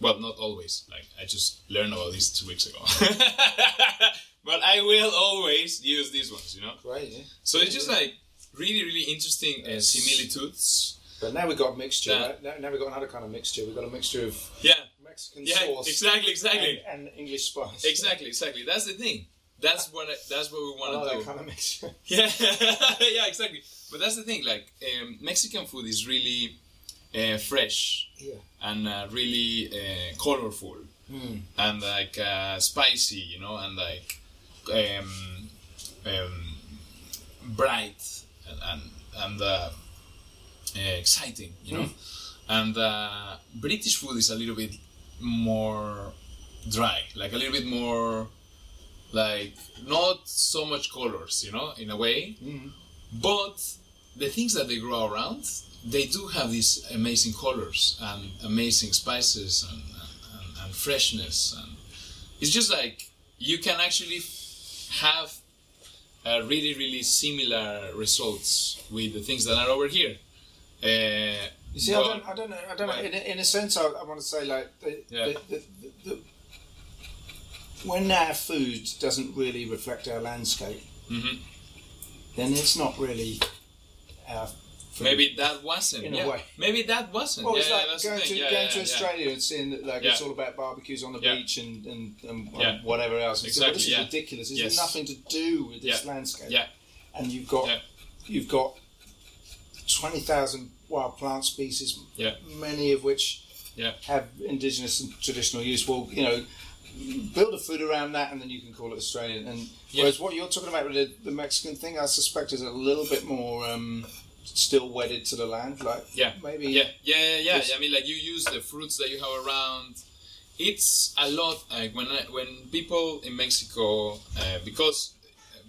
Well, not always. Like I just learned about this two weeks ago. but I will always use these ones. You know.
Right, Yeah.
So it's just like really, really interesting uh, similitudes.
But now we've got mixture.
Yeah.
Right? Now, now we've got another kind of mixture. We've got a mixture of
Yeah,
Mexican
yeah,
sauce
exactly, exactly,
and, and English spice.
exactly, exactly. That's the thing. That's what I, that's what we want to do.
kind of mixture.
Yeah, yeah, exactly. But that's the thing. Like um, Mexican food is really uh, fresh
Yeah.
and uh, really uh, colorful
Mm.
and like uh, spicy, you know, and like um, um, bright and and, and uh, uh, exciting, you know. And uh, British food is a little bit more dry, like a little bit more like not so much colors, you know, in a way.
Mm.
But the things that they grow around, they do have these amazing colors and amazing spices and, and, and freshness. And it's just like you can actually have uh, really, really similar results with the things that are over here. Uh,
You see, I don't, I don't know. I don't know. In, a- in a sense, I, I want to say like the,
Yeah.
the, the, when our food doesn't really reflect our landscape,
Mhm.
then it's not really our
Maybe that wasn't.
In a
yeah.
way.
Maybe that wasn't.
Well,
yeah,
it's
yeah,
like
the
going to
Yeah,
going
yeah,
to
yeah.
Australia and seeing that like it's all about barbecues on the
Yeah.
beach and and, and, and
Yeah.
whatever else. And so,
Exactly,
this is
yeah.
ridiculous. It's
Yes.
nothing to do with this
Yeah.
landscape.
Yeah.
And you've got
Yeah.
you've got twenty thousand wild plant species,
Yeah.
many of which
Yeah.
have indigenous and traditional use. Well, you know, build a food around that, and then you can call it Australian. And
Yeah.
whereas what you're talking about with the, the Mexican thing, I suspect is a little bit more um, still wedded to the land. Like
Yeah.
maybe
Yeah, yeah, yeah, yeah. I mean, like you use the fruits that you have around. It's a lot. Like when I, when people in Mexico, uh, because uh,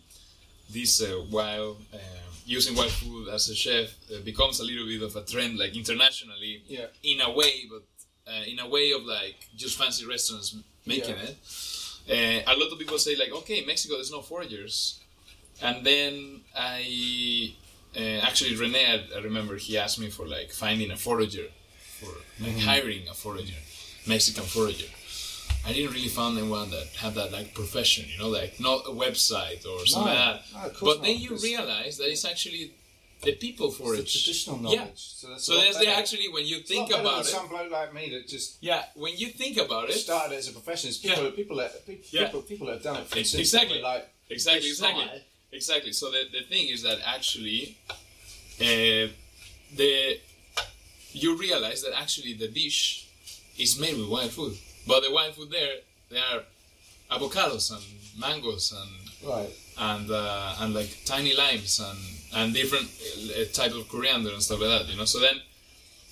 this uh, wild uh, using wild food as a chef uh, becomes a little bit of a trend, like internationally,
Yeah.
in a way, but uh, in a way of like just fancy restaurants making
Yeah.
it. Uh, a lot of people say like, okay, Mexico, there's no foragers, and then I uh, actually René, I, I remember he asked me for like finding a forager, for like hiring a forager, Mexican forager. I didn't really find anyone that had that like profession, you know, like not a website or something
No,
like that.
no,
but then
not,
you realize that it's actually the people
it's the
forage.
traditional knowledge.
Yeah.
So, that's
So
a lot
there's the actually when you think about it.
some bloke like me that just
Yeah, when you think about it,
started as a profession. It's people,
Yeah.
people, that, people,
Yeah.
people, people that have done it for
exactly.
Like
exactly, exactly. Exactly. So the, the thing is that actually, uh, the you realize that actually the dish is made with wild food, but the wild food there they are avocados and mangoes and
Right.
and uh, and like tiny limes and and different uh, type of coriander and stuff like that. You know. So then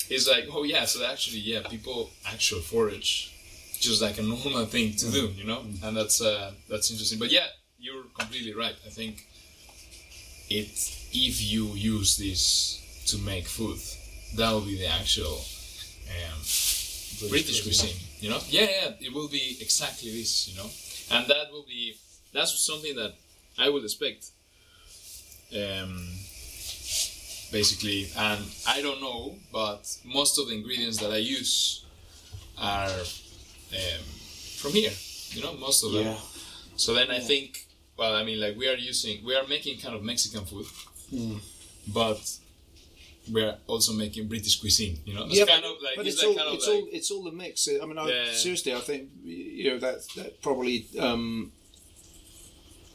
it's like oh yeah. So actually yeah, people actual forage. Just like a normal thing to do, you know, and that's uh, that's interesting. But yeah, you're completely right. I think it if you use this to make food, that will be the actual um, British cuisine. You know, yeah, yeah, it will be exactly this. You know, and that will be that's something that I would expect. Um, basically, and I don't know, but most of the ingredients that I use are um, from here. You know, most of them.
Yeah.
So then I think, well, I mean, like we are using, we are making kind of Mexican food,
Hmm.
but we're also making British cuisine. You know, it's
yeah,
kind
but,
of like
but
it's,
it's, all
kind of
it's
like
all it's all the mix. I mean, I,
Yeah.
seriously, I think you know that that probably. Um,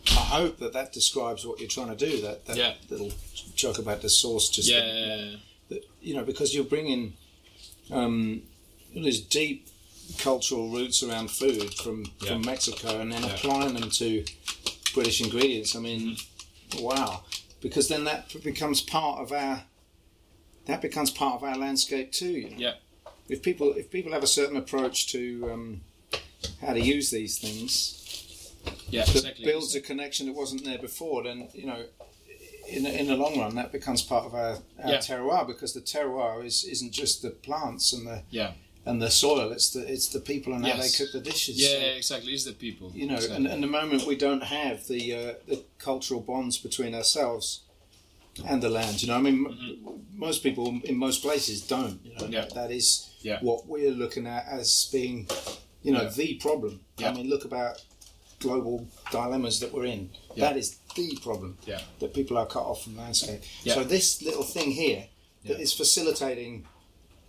I hope that that describes what you're trying to do. That that
Yeah.
little joke about the sauce, just
yeah, yeah,
that, you know, because you're bringing um, these deep cultural roots around food from, from Mexico and then applying them to British ingredients. I mean, wow! Because then that becomes part of our that becomes part of our landscape too. You know?
Yeah.
If people if people have a certain approach to um, how to use these things
yeah, exactly.
builds a connection that wasn't there before, then you know, in the, in the long run, that becomes part of our, our
Yeah.
terroir because the terroir is isn't just the plants and the
Yeah.
And the soil; it's the it's the people and how they cook the dishes.
Yeah,
So,
exactly. It's the people.
you know,
exactly.
and, and the moment we don't have the uh, the cultural bonds between ourselves and the land, you know, I mean, m- most people in most places don't. You know,
Mm-hmm. Yeah.
that, is
Yeah.
what we're looking at as being, you know,
Yeah.
the problem. I mean, look about global dilemmas that we're in. That is the problem.
Yeah.
That people are cut off from landscape.
Yeah.
So this little thing here that is facilitating.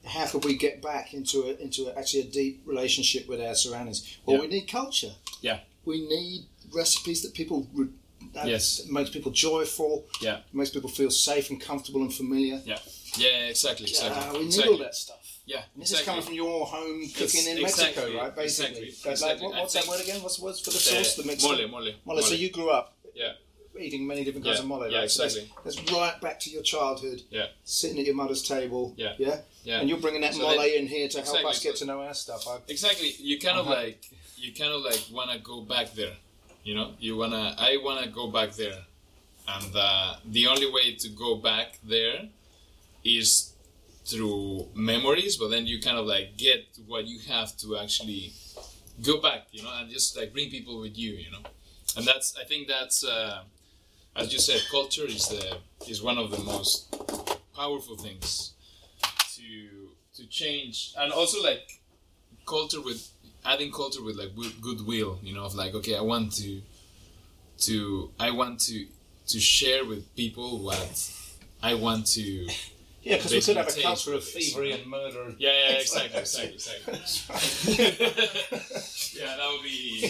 How could we get back into a, into a, actually a deep relationship with our surroundings? Well,
Yeah.
we need culture.
Yeah.
We need recipes that people re- that
Yes.
makes people joyful.
Yeah.
Makes people feel safe and comfortable and familiar.
Yeah. Yeah, exactly, exactly.
Uh, we need
exactly.
all that stuff.
Yeah,
This
exactly.
is coming from your home cooking in
exactly,
Mexico, right? Basically,
exactly,
like,
exactly.
what- what's that word again? What's the word for the
Uh,
sauce? the
mole, mole,
Mole. So you grew up
Yeah.
eating many different kinds
Yeah,
of mole.
yeah,
right? So that's-
exactly.
that's, right back to your childhood.
Yeah.
Sitting at your mother's table.
Yeah.
Yeah.
Yeah.
And you're bringing that
So
mole
then-
in here to help
exactly,
us get
so-
to know our stuff. I,
Exactly. You kind of
Uh-huh.
like you kind of like want to go back there. You know, you wanna. I wanna go back there, and uh, the only way to go back there is through memories. But then you kind of like get what you have to actually go back. You know, and just like bring people with you. You know, and that's. I think that's. Uh, as you said, culture is the is one of the most powerful things to to change, and also like culture with adding culture with like goodwill you know of like okay i want to to i want to to share with people what i want to
yeah, because we could have a culture of
taste
thievery and murder.
yeah yeah exactly exactly exactly yeah that would be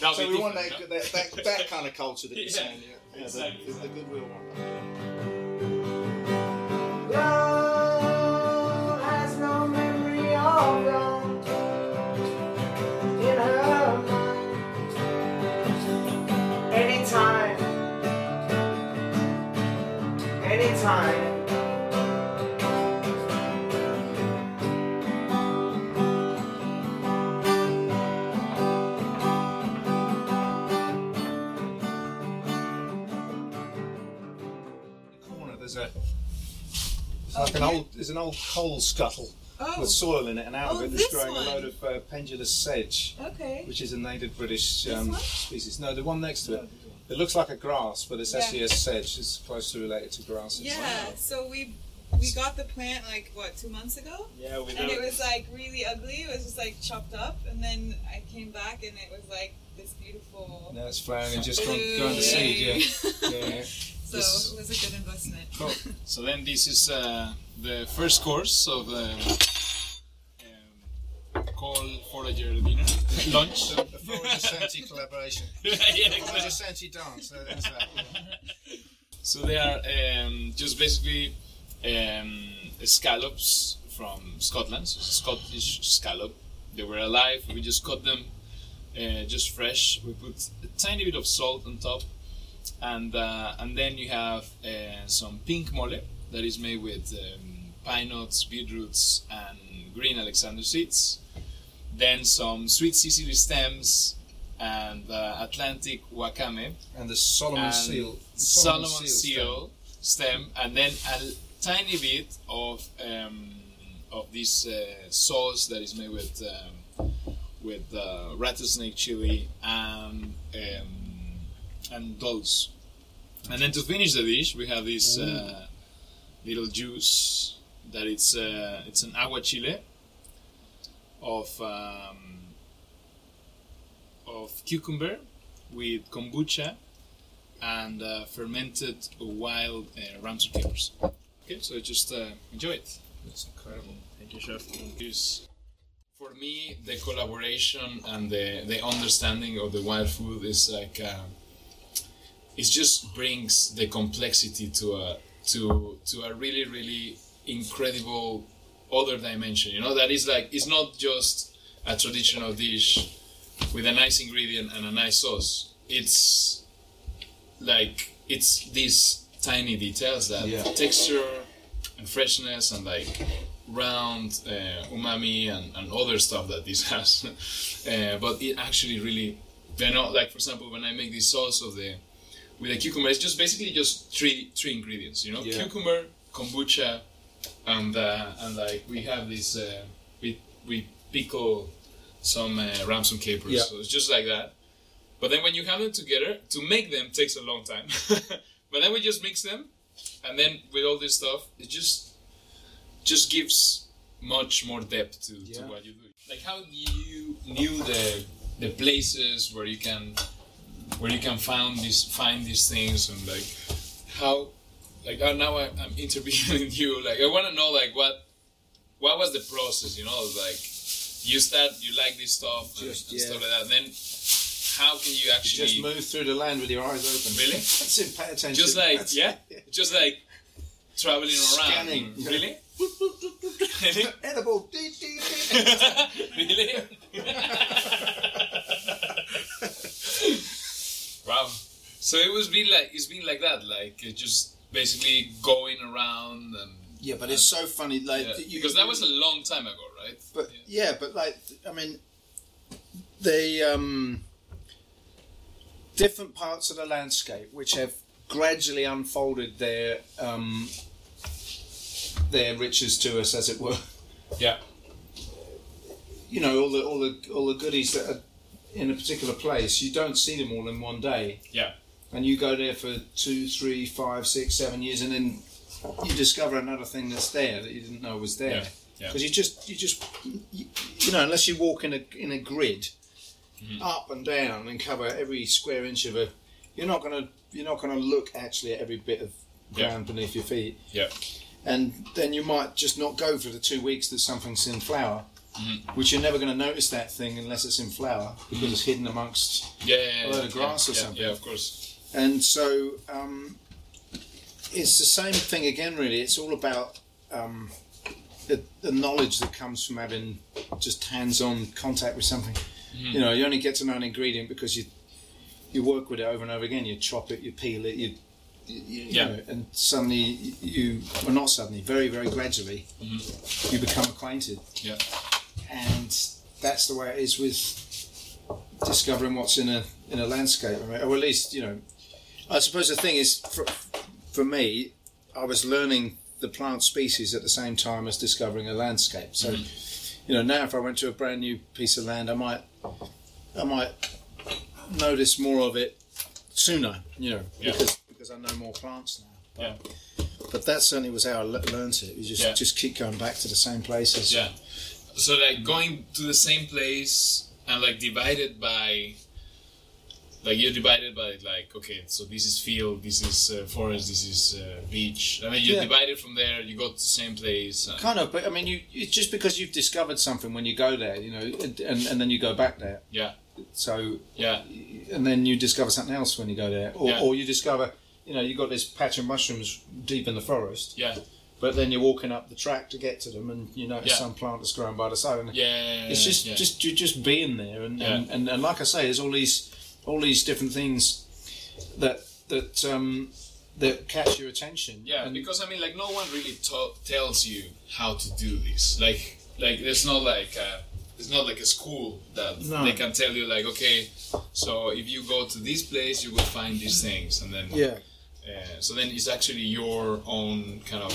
that would
So
be
we want that,
different,
that, that, that kind of culture that you're
Yeah,
saying. Yeah, yeah,
exactly.
the, the goodwill one.
Love has no Anytime, wrong in her mind. There's a
it's like an old there's an old coal scuttle.
Oh,
with soil in it, and out
Oh,
of it there's growing
one.
a load of uh, pendulous sedge,
okay.
which is a native British um, species. No, the one next to it. It looks like a grass, but it's
Yeah.
actually a sedge. It's closely related to grasses.
Yeah. So we we got the plant like what two months ago,
Yeah, we
and it was like really ugly. It was just like chopped up, and then I came back and it was like this beautiful.
Now it's flowering and just gone,
blue
going to seed. Yeah. yeah. yeah.
so
This-
it was a good investment.
So then this is uh, the first course of the um, Kol forager dinner lunch.
The Forager Santi collaboration.
yeah,
Forager
exactly.
Santi dance. So that's that.
So they are um, just basically um, scallops from Scotland, so it's a Scottish scallop. They were alive. We just cut them uh, just fresh. We put a tiny bit of salt on top, and uh, and then you have uh, some pink mole that is made with um, pine nuts, beetroots, and green Alexander seeds. Then some sweet cicely stems and uh, Atlantic wakame
And the Solomon
and
seal.
Solomon,
seal
seal, stem. and then a tiny bit of um, of this uh, sauce that is made with um, with uh, rattlesnake chili and um, and dulse. And then to finish the dish, we have this uh, little juice that it's uh, it's an agua chile of um, of cucumber with kombucha and uh, fermented wild uh, ramson capers. Okay, so just uh, enjoy it.
It's incredible.
Thank you, chef.
Is for me the collaboration and the the understanding of the wild food is like uh, it just brings the complexity to a to to a really really incredible other dimension. You know that is like it's not just a traditional dish with a nice ingredient and a nice sauce. It's like it's these tiny details that
Yeah.
texture and freshness and like round uh, umami and, and other stuff that this has. uh, but it actually really, they're not like for example when I make this sauce of the with the cucumber, it's just basically just three three ingredients. You know,
Yeah.
cucumber, kombucha, and uh, and like we have this uh, we we pickle some uh, ramson capers.
Yeah.
So it's just like that. But then when you have them together, to make them takes a long time. but then we just mix them, and then with all this stuff, it just just gives much more depth to, to what you do. Like how you knew the the places where you can where you can find these find these things and like how like uh, now I, I'm interviewing you like I want to know like what what was the process you know like you start you like this stuff and,
Just,
and
yeah.
stuff like that and then how can you actually
Just move through the land with your eyes open.
Really?
That's it. Pay attention.
just like
That's
yeah
it.
just like traveling around really really
Edible.
Really wow so it was been like it's been like that like it just basically going around and
Yeah, but it's so funny, like
yeah.
you,
because that was a long time ago right
But yeah, but like I mean, the um,
different parts of the landscape which have gradually unfolded their um, their riches to us, as it were.
yeah
You know, all the all the all the goodies that are in a particular place. You don't see them all in one day.
Yeah.
And you go there for two, three, five, six, seven years, and then you discover another thing that's there that you didn't know was there.
Yeah, yeah.
Because you just you just you, you know unless you walk in a in a grid
Mm-hmm.
up and down and cover every square inch of a you're not gonna you're not gonna look actually at every bit of
Yeah.
ground beneath your feet
yeah
and then you might just not go for the two weeks that something's in flower
Mm-hmm.
which you're never going to notice that thing unless it's in flower because it's hidden amongst
yeah, yeah,
A load
yeah,
of grass
yeah,
or something.
yeah of course.
And so um, it's the same thing again really. It's all about um, the, the knowledge that comes from having just hands-on contact with something. You know you only get to know an ingredient because you you work with it over and over again. You chop it you peel it you, you, you
Yeah.
know, and suddenly you well not suddenly very very gradually you become acquainted.
Yeah
and that's the way it is with discovering what's in a in a landscape. I mean, or at least you know. I suppose the thing is, for, for me, I was learning the plant species at the same time as discovering a landscape. So,
Mm-hmm.
you know, now if I went to a brand new piece of land, I might, I might notice more of it sooner. You know,
Yeah.
because because I know more plants now.
Yeah.
But that certainly was how I learned it. You just
Yeah.
just keep going back to the same places.
Yeah. So like going to the same place and like divided by like you're divided by like okay so this is field this is uh, forest this is uh, beach i mean you
Yeah.
divide it from there you go to the same place uh,
Kind of, but I mean, you it's just because you've discovered something when you go there, you know, and, and, and then you go back there.
yeah
So
yeah
and then you discover something else when you go there, or,
Yeah.
or you discover, you know, you got this patch of mushrooms deep in the forest,
yeah
but then you're walking up the track to get to them, and you notice
Yeah.
some plant that's growing by the side. And
yeah
it's just,
yeah.
just you're just being there, and, and,
Yeah.
and, and like I say, there's all these, all these different things that that um, that catch your attention.
Yeah,
and,
because I mean, like, no one really tells you how to do this. Like, like there's not like a, it's not like a school that
No.
they can tell you like, okay, so if you go to this place, you will find these things, and then
yeah,
Uh, so then it's actually your own kind of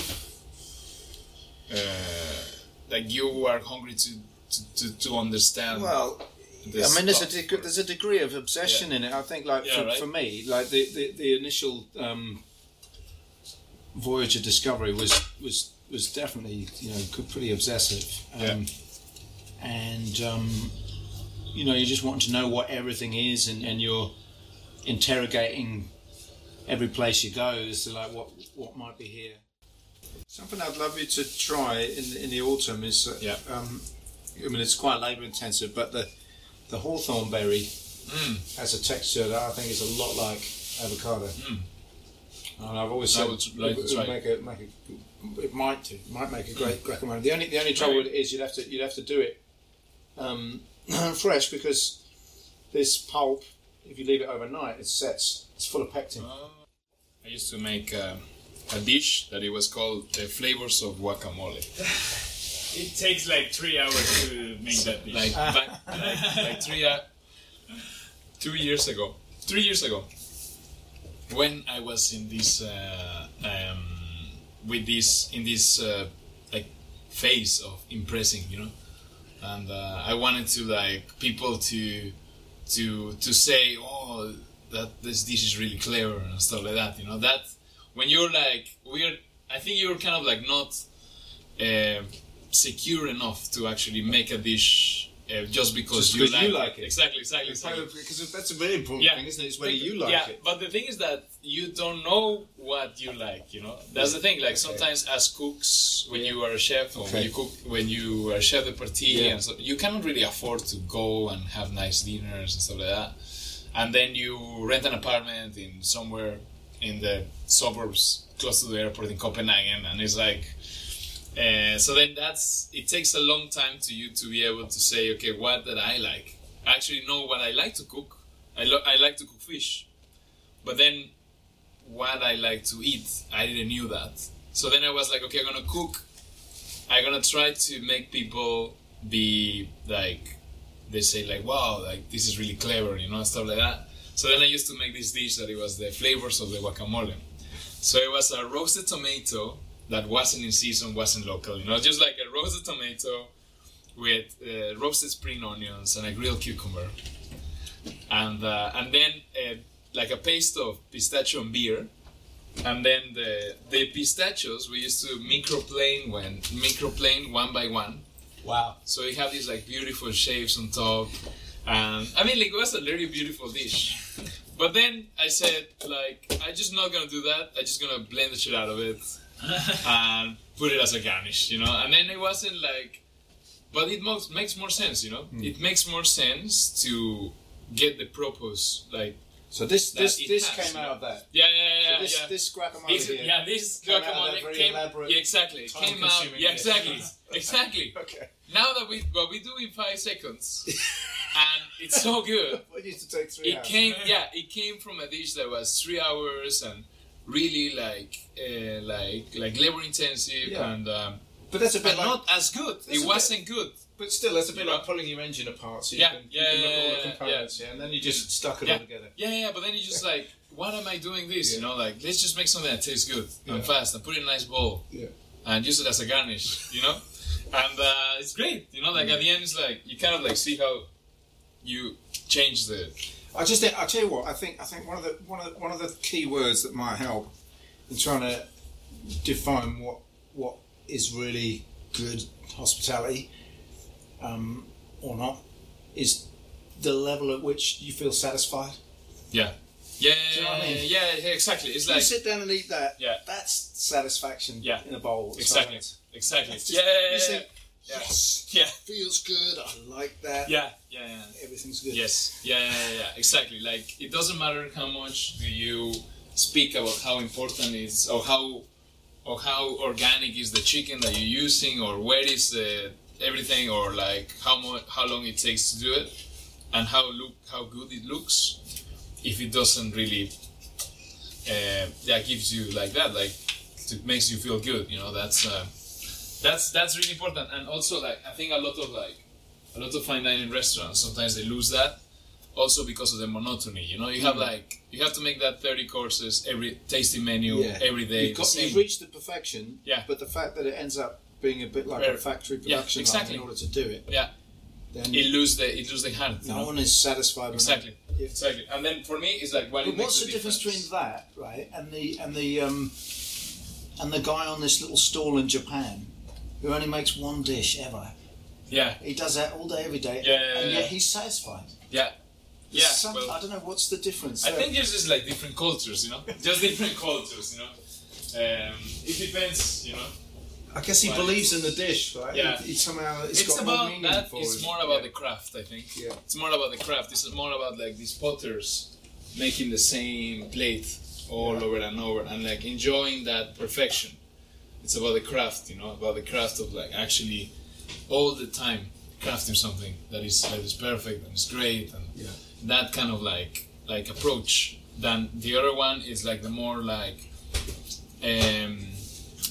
like you are hungry to to, to, to understand.
well.
this
I mean, there's a deg- there's a degree of obsession in it. I think, like
Yeah,
for,
right.
for me, like the the, the initial um, Voyager discovery was was was definitely you know pretty obsessive, um, and um, you know you just want to know what everything is, and, and you're interrogating every place you go as to like what what might be here. Something I'd love you to try in the, in the autumn is uh,
Yeah.
um, I mean it's quite labour intensive, but the the hawthorn berry
Mm.
has a texture that I think is a lot like avocado.
Mm.
And I've always
I
said it,
to
make a make a it might do it might make a great guacamole. The only the only trouble
Right.
with it is you'd have to you'd have to do it um, fresh because this pulp, if you leave it overnight, it sets. It's full of pectin.
Oh. I used to make uh, a dish that it was called the flavors of guacamole.
It takes like three hours to make that dish.
like back, like, like three uh, two years ago three years ago when I was in this uh, um, with this in this uh, like phase of impressing you know and uh, I wanted to like people to to to say oh that this dish is really clever and stuff like that you know that when you're like we're I think you're kind of like not uh, secure enough to actually make a dish uh, just because
Just
you, like,
you like it.
Exactly, exactly. exactly.
Because that's a very important
Yeah.
thing, isn't it? It's whether you like
yeah,
it.
but the thing is that you don't know what you like. You know, that's the thing. Like
Okay.
sometimes as cooks, when you are a chef or when you cook, when you are chef de partie,
Yeah.
and so you cannot really afford to go and have nice dinners and stuff like that. And then you rent an apartment in somewhere in the suburbs close to the airport in Copenhagen, and it's like. Uh, so then that's it takes a long time to you to be able to say okay what that I like I actually know what I like to cook I, lo- I like to cook fish but then what I like to eat I didn't knew that so then I was like okay I'm gonna cook I'm gonna try to make people be like they say like wow like this is really clever you know stuff like that so then I used to make this dish that it was the flavors of the guacamole so it was a roasted tomato that wasn't in season, wasn't local. You know, just like a roasted tomato with uh, roasted spring onions and a grilled cucumber, and uh, and then uh, like a paste of pistachio and beer, and then the the pistachios we used to microplane when microplane one by one.
Wow.
So you have these like beautiful shapes on top, and I mean like it was a really beautiful dish. But then I said like I'm just not gonna do that. I'm just gonna blend the shit out of it and put it as a garnish, you know. And then it wasn't like, but it mo- makes more sense, you know. Hmm. It makes more sense to get the purpose, like
So this this this
has,
came
you
out of that.
yeah, yeah, yeah,
So this
yeah.
this guacamole
This,
here.
yeah, this
Came out of that
guacamole
very
came,
elaborate,
yeah, exactly, came out,
time-consuming
yeah, exactly, exactly.
Okay.
Now that we, what we do in five seconds, and it's so good.
What used to take three
It
hours.
came, yeah, it came from a dish that was three hours and really like, uh, like, like labor intensive
Yeah.
and, um,
but that's a bit
but
like,
not as good. It wasn't good.
but still, that's a bit
know.
like pulling your engine apart. So you
Yeah,
can,
yeah,
you can look at all
yeah,
the
yeah,
components, yeah, and then you just stuck it
Yeah.
all together.
Yeah, yeah, but then you just like, what am I doing this? You know, like let's just make something that tastes good and fast and put it in a nice bowl
Yeah.
and use it as a garnish. You know, and uh, it's great. You know, like at the end, it's like you kind of like see how you change the
I just I tell you what, I think I think one of the one of the, one of the key words that might help in trying to define what what is really good hospitality um, or not is the level at which you feel satisfied.
yeah. Yeah,
you know I mean?
yeah, yeah, exactly. It's
you
like
sit down and eat that.
Yeah.
that's satisfaction.
Yeah.
in a bowl.
exactly, exactly. Yeah,
just-
yeah,
you
yeah,
think,
yeah.
Yes,
Yeah.
feels good. I like that.
yeah, yeah, yeah.
everything's good.
Yes, yeah, yeah, yeah, yeah, exactly. Like it doesn't matter how much do you speak about how important is or how or how organic is the chicken that you're using or where is the everything or like how much how long it takes to do it and how look how good it looks if it doesn't really uh, that gives you like that like it makes you feel good you know that's uh, that's that's really important and also like I think a lot of like a lot of fine dining restaurants sometimes they lose that also because of the monotony you know you have like you have to make that 30 courses every tasting menu
Yeah.
every day
You've, got, you've reached the perfection.
Yeah.
But the fact that it ends up being a bit like
Very-
a factory
yeah,
production
exactly.
line in order to do it,
yeah
then
it lose the it lose the heart you
no
know?
one is satisfied. when
exactly
if-
exactly and then for me it's like what
But
it makes
what's the difference between that, right, and the and the um, and the guy on this little stall in Japan who only makes one dish ever?
yeah
He does that all day, every day,
Yeah, yeah,
and
yeah.
yet he's satisfied.
yeah
There's
yeah
some-
well,
I don't know what's the difference.
I
So-
think it's just like different cultures, you know, just different cultures, you know. Um, it depends, you know.
I guess he
Right.
believes in the dish, right?
Yeah.
He, he somehow it's,
It's,
got more
about
meaning
that.
for
It's
him.
more about
Yeah.
the craft, I think.
Yeah.
It's more about the craft. It's more about like these potters making the same plate all over and over and like enjoying that perfection. It's about the craft, you know, about the craft of like actually all the time crafting something that is that is perfect and is great and
Yeah.
that kind of like like approach. Then the other one is like the more like um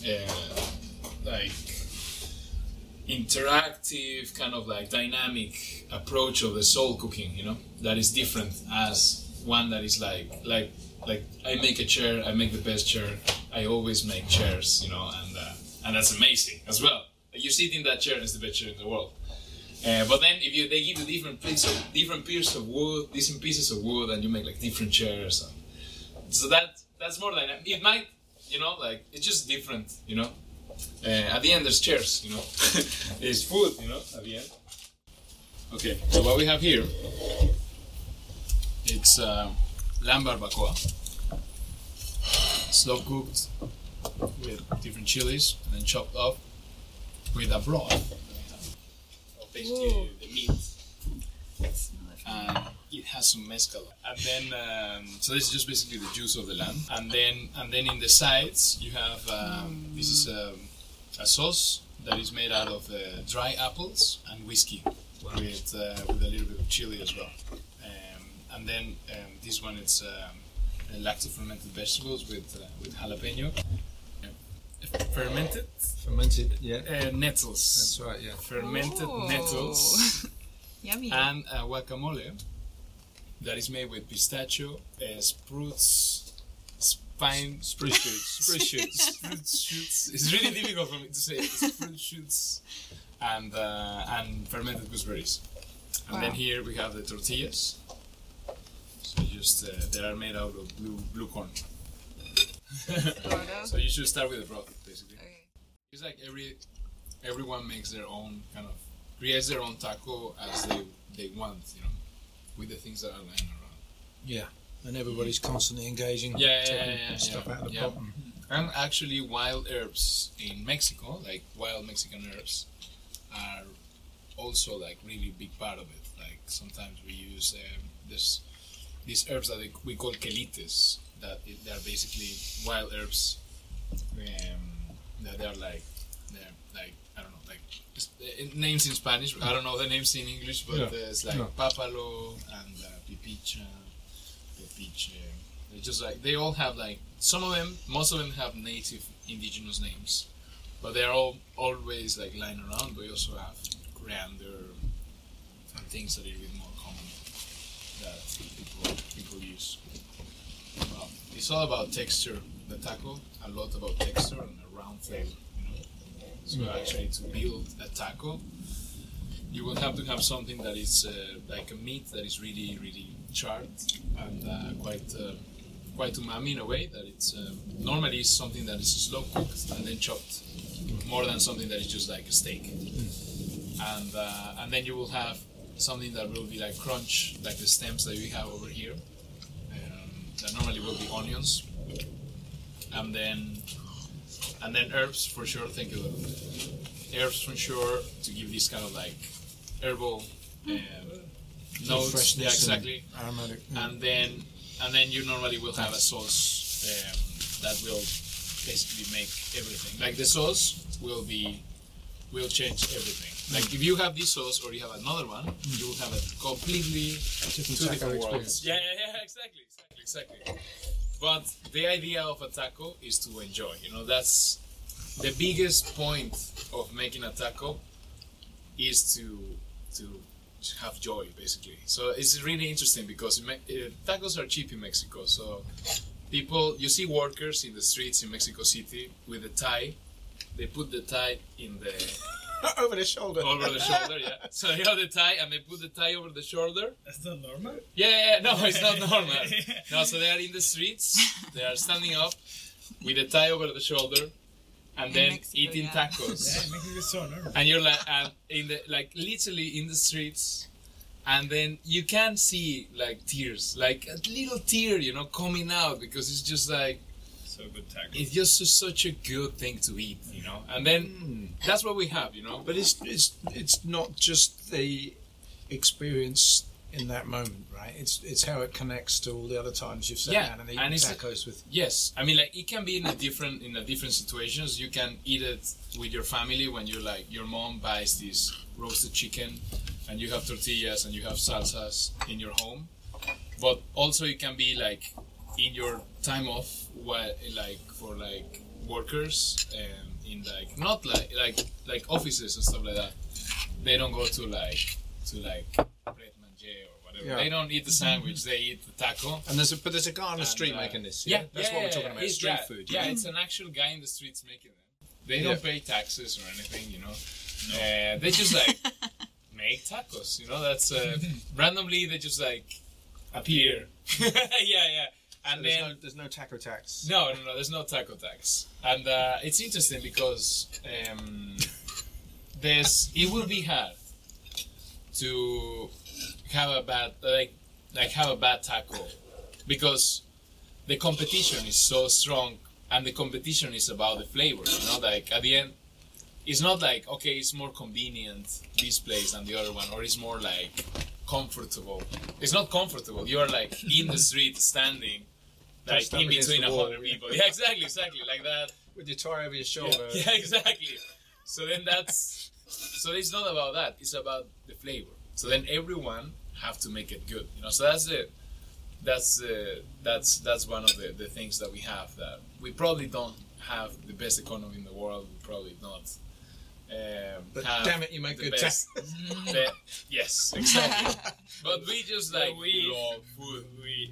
uh, like interactive kind of like dynamic approach of the soul cooking you know that is different as one that is like like like i make a chair i make the best chair i always make chairs you know and uh, and that's amazing as well you sit in that chair it's the best chair in the world uh, but then if you they give you different pieces of different pieces of wood different pieces of wood and you make like different chairs and so that that's more dynamic it might you know like it's just different you know uh, at the end, there's chairs, you know. there's food, you know, at the end. Okay, so what we have here, it's uh, lamb barbacoa, slow cooked with different chilies and then chopped up with a broth. Basically, the meat. And it has some mezcal, and then um, so this is just basically the juice of the lamb, and then and then in the sides you have um, this is um, a sauce that is made out of uh, dry apples and whiskey with uh, with a little bit of chili as well, and then um, this one it's um, lacto fermented vegetables with uh, with jalapeno, Uh, fermented
Fermented, yeah.
uh, nettles,
That's right, yeah.
fermented
Ooh.
nettles.
Yummy.
and a guacamole that is made with pistachio, uh, spruce, spine, spruce shoots, spruce shoots, spruce shoots. It's really difficult for me to say. Spruce shoots and uh, and fermented gooseberries. And then here we have the tortillas. So just uh, they are made out of blue blue corn. So you should start with the broth, basically.
Okay.
It's like every everyone makes their own kind of creates their own taco as they they want, you know, with the things that are lying around.
Yeah. And everybody's constantly engaging,
Yeah, yeah, yeah, yeah,
stuff
yeah.
out of the
Yeah.
pot. and-
And actually, wild herbs in Mexico, like wild Mexican herbs, are also like really big part of it. Like sometimes we use um, this these herbs that they, we call quelites. That it, they are basically wild herbs. Um, that they are like they're like I don't know like uh, names in Spanish. I don't know the names in English, but
Yeah.
uh, it's like
No.
papalo and uh, pipicha, pepiche. They just like they all have like some of them, most of them have native indigenous names, but they're all always like lying around. But we also have coriander and things that are a bit more common that people people use. uh, it's all about texture. The taco, a lot about texture and a round flavor. You know? So actually, to build a taco, you will have to have something that is uh, like a meat that is really, really charred and uh, quite, uh, quite umami in a way. That it's uh, normally it's something that is slow cooked and then chopped, more than something that is just like a steak. And uh, and then you will have something that will be like crunch, like the stems that we have over here. That normally will be onions, and then and then herbs for sure. Thank you. Herbs for sure to give this kind of like herbal um, notes.
freshness
Yeah,
and
exactly.
Aromatic.
And then and then you normally will have a sauce um, that will basically make everything. Like the sauce will be will change everything. Like if you have this sauce or you have another one, you will have a completely two different worlds.
experience.
Yeah, yeah, yeah, exactly, exactly, exactly. But the idea of a taco is to enjoy. You know, that's the biggest point of making a taco is to to have joy, basically. So it's really interesting because in uh, tacos are cheap in Mexico. So people, you see workers in the streets in Mexico City with a tie. They put the tie in the
Over the shoulder.
over the shoulder. Yeah. So they have the tie and they put the tie over the shoulder.
That's not normal.
Yeah, yeah, yeah. no, it's not normal. No, so they are in the streets. They are standing up with a tie over the shoulder, and
In
then
Mexico,
eating
yeah.
tacos.
Yeah, it makes it so normal.
And you're like, and in the like literally in the streets, and then you can see like tears, like a little tear, you know, coming out because it's just like
So good taco.
it's just such a good thing to eat, you know. And then mm, that's what we have, you know.
But it's it's it's not just the experience in that moment, right? It's it's how it connects to all the other times you've sat
Yeah,
down and eaten
and
tacos with.
Yes, I mean like it can be in a different in a different situations. You can eat it with your family when you're like your mom buys this roasted chicken, and you have tortillas and you have salsas in your home. But also it can be like in your time off, while like for like workers um, in like not like like like offices and stuff like that. They don't go to like to like bread manger or whatever.
Yeah.
They don't eat the sandwich. They eat the taco.
And there's a but there's a guy on the
And,
street
uh,
making this.
Yeah,
that's
yeah,
what we're talking about. Street
yeah,
food.
Yeah, it's an actual guy in the streets making them. They don't pay taxes or anything, you know. Uh, they just like make tacos, you know. That's uh, randomly they just like appear. yeah, yeah, and
there's,
then
no, there's no taco tax.
no, no, no. There's no taco tax, and uh, it's interesting because um, there's it will be hard to have a bad like like have a bad taco because the competition is so strong and the competition is about the flavor. You know, like at the end, it's not like okay, it's more convenient this place than the other one, or it's more like comfortable. It's not comfortable. You are like in the street standing. Like in between a hundred people. Yeah, exactly, exactly, like that.
With your tie over your
Yeah,
shoulder.
yeah, exactly. So then that's so it's not about that. It's about the flavor. So then everyone have to make it good. You know. So that's it. That's uh, that's that's one of the, the things that we have that we probably don't have the best economy in the world. We probably not. Um,
But
have
damn it, you make
the
good
best- the- yes, exactly. but we just like
we-
love food.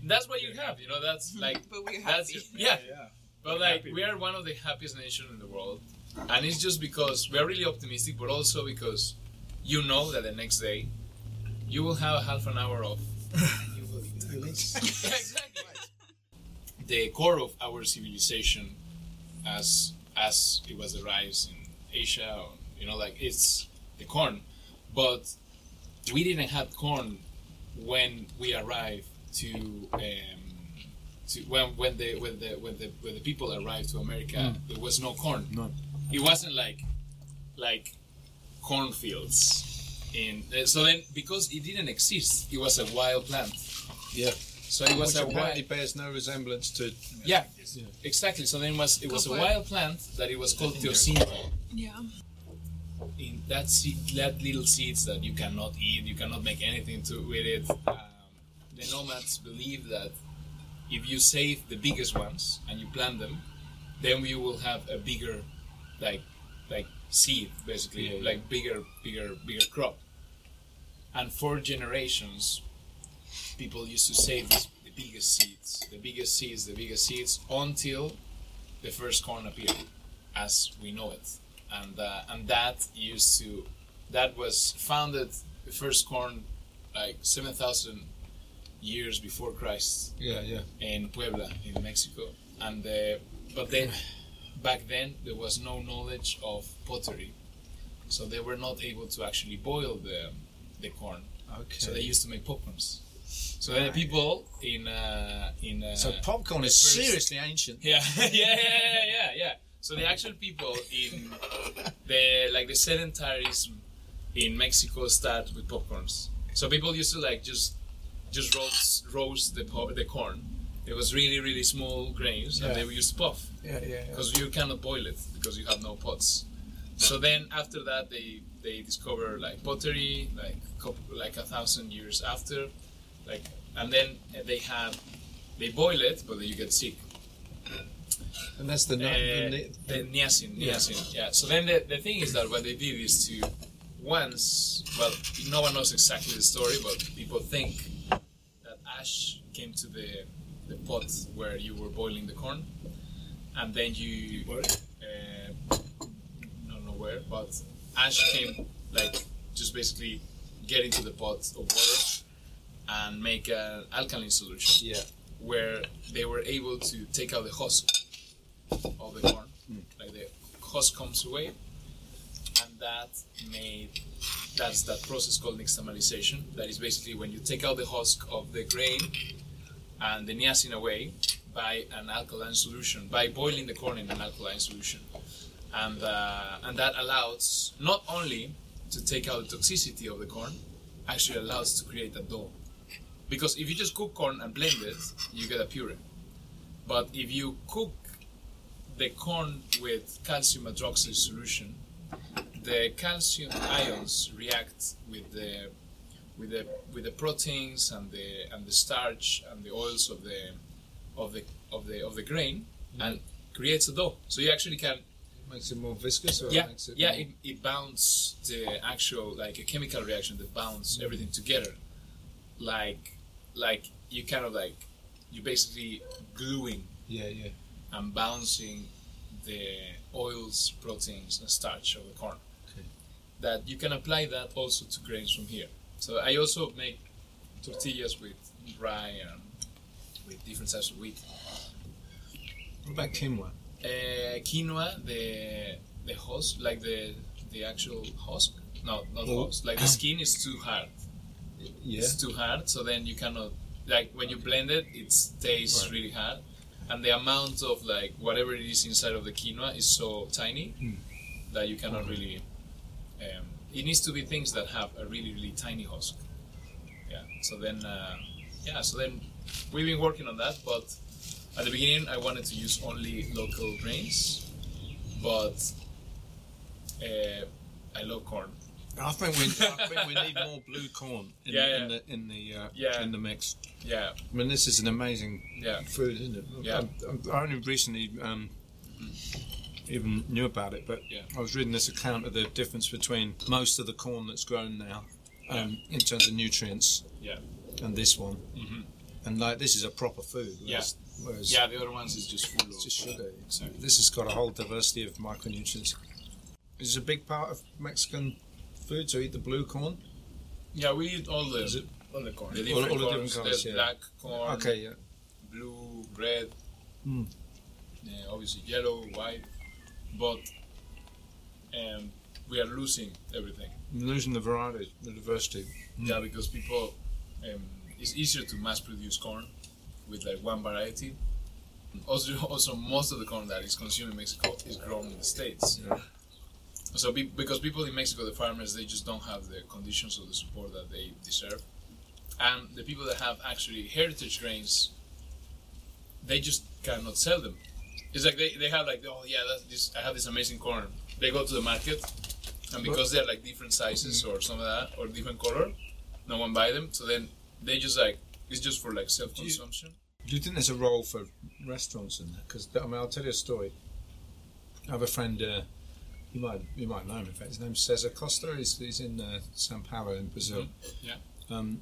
That's what you have. You know. That's like
But we're
that's
happy.
yeah.
yeah.
But
We're
like
happy.
we are one of the happiest nations in the world, and it's just because we are really optimistic, but also because you know that the next day you will have half an hour off. you will eat tacos. Yeah, exactly. The core of our civilization, as as it was the rise in Asia, or, you know, like it's the corn, but we didn't have corn when we arrived to. Um, to when when the when the when the when the people arrived to America, there was no corn.
No.
It wasn't like like cornfields. In uh, so then because it didn't exist, it was a wild plant.
Yeah.
So it was
Which
a wild.
It bears no resemblance to.
Yeah, exactly. So then it was it was a
Go for it.
wild plant that it was called teosinte.
Yeah.
In that seed, that little seeds that you cannot eat, you cannot make anything to with it. Um, the nomads believe that if you save the biggest ones and you plant them, then you will have a bigger, like, like seed basically,
Yeah, yeah.
like bigger, bigger, bigger crop. And for generations, people used to save the biggest seeds, the biggest seeds, the biggest seeds until the first corn appeared, as we know it, and uh, and that used to that was founded the first corn like seven thousand years before Christ
Yeah, yeah.
in Puebla in Mexico, and uh, but then back then there was no knowledge of pottery, so they were not able to actually boil the the corn.
Okay.
So they used to make popcorns. So then the people in uh, in uh,
So popcorn is seriously ancient.
yeah, yeah, yeah, yeah, yeah, yeah. So the actual people in the like the sedentarism in Mexico start with popcorns. So people used to like just just roast roast the po- the corn. It was really really small grains, and they used to puff
Yeah, yeah. yeah.
because you cannot boil it because you have no pots. So then after that they they discover like pottery like like a thousand years after, like and then they have they boil it but then you get sick.
And that's the,
Uh,
the,
niacin,
Yeah.
niacin, yeah. So then the, the thing is that what they did is to once, well, no one knows exactly the story, but people think that ash came to the the pot where you were boiling the corn, and then you uh, don't know where, but ash came like just basically get into the pot of water and make an alkaline solution
yeah.
where they were able to take out the husk of the corn. Like the husk comes away, and that made that's that process called nixtamalization. That is basically when you take out the husk of the grain and the niacin away by an alkaline solution, by boiling the corn in an alkaline solution, and uh, and that allows not only to take out the toxicity of the corn, actually allows to create a dough. Because if you just cook corn and blend it, you get a puree. But if you cook the corn with calcium hydroxide solution, the calcium ions react with the with the with the proteins and the and the starch and the oils of the of the of the of the grain mm-hmm. and creates a dough. So you actually can
Makes it more viscous or
yeah
makes it
yeah
more-
it, it bounds the actual like a chemical reaction that bounds mm-hmm. everything together like like you kind of like you're basically gluing
yeah, yeah.
And bouncing the oils, proteins, and starch of the corn.
Okay.
That you can apply that also to grains from here. So I also make tortillas with rye and with different types of wheat.
What about quinoa?
Uh, quinoa, the the husk, like the the actual husk. No, not
Oh.
husk. Like the skin is too hard.
Yeah.
It's too hard, so then you cannot like when you blend it, it stays
Right.
really hard, and the amount of like whatever it is inside of the quinoa is so tiny
Hmm.
that you cannot really. Um, it needs to be things that have a really really tiny husk. Yeah. So then, uh, yeah. So then, we've been working on that, but at the beginning I wanted to use only local grains, but uh, I love corn.
I think we I think we need more blue corn in,
Yeah,
the,
yeah.
in the in the uh,
Yeah.
in the mix.
Yeah.
I mean, this is an amazing
Yeah.
food, isn't it?
Yeah.
I, I only recently um, even knew about it, but
Yeah.
I was reading this account of the difference between most of the corn that's grown now, um, in terms of nutrients,
Yeah.
and this one,
Mhm.
and like this is a proper food. Whereas, whereas
Yeah. The other ones is just full of
just sugar.
Exactly.
This has got a whole diversity of micronutrients. Is a big part of Mexican food to eat the blue corn?
Yeah, we eat all the
Is it-
all the corn. The
All-
different
all the
corns.
different colours,
There's
yeah.
black corn,
Okay, yeah.
blue, red,
Mm.
yeah, obviously yellow, white, but um, we are losing everything.
Losing the variety, the diversity.
Yeah, because people, um, it's easier to mass produce corn with like one variety. Also, also most of the corn that is consumed in Mexico is grown in the states.
Yeah.
So, be, because people in Mexico, the farmers, they just don't have the conditions or the support that they deserve, and the people that have actually heritage grains, they just cannot sell them. It's like they, they have like oh yeah that's this I have this amazing corn. They go to the market, and because they're like different sizes or some of that or different color, no one buy them. So then they just like it's just for like self consumption.
Do you think there's a role for restaurants in that? Because I mean, I'll tell you a story. I have a friend. Uh, you might you might know him. In fact, his name's Cesar Costa. He's, he's in uh, São Paulo in Brazil.
Yeah.
Um,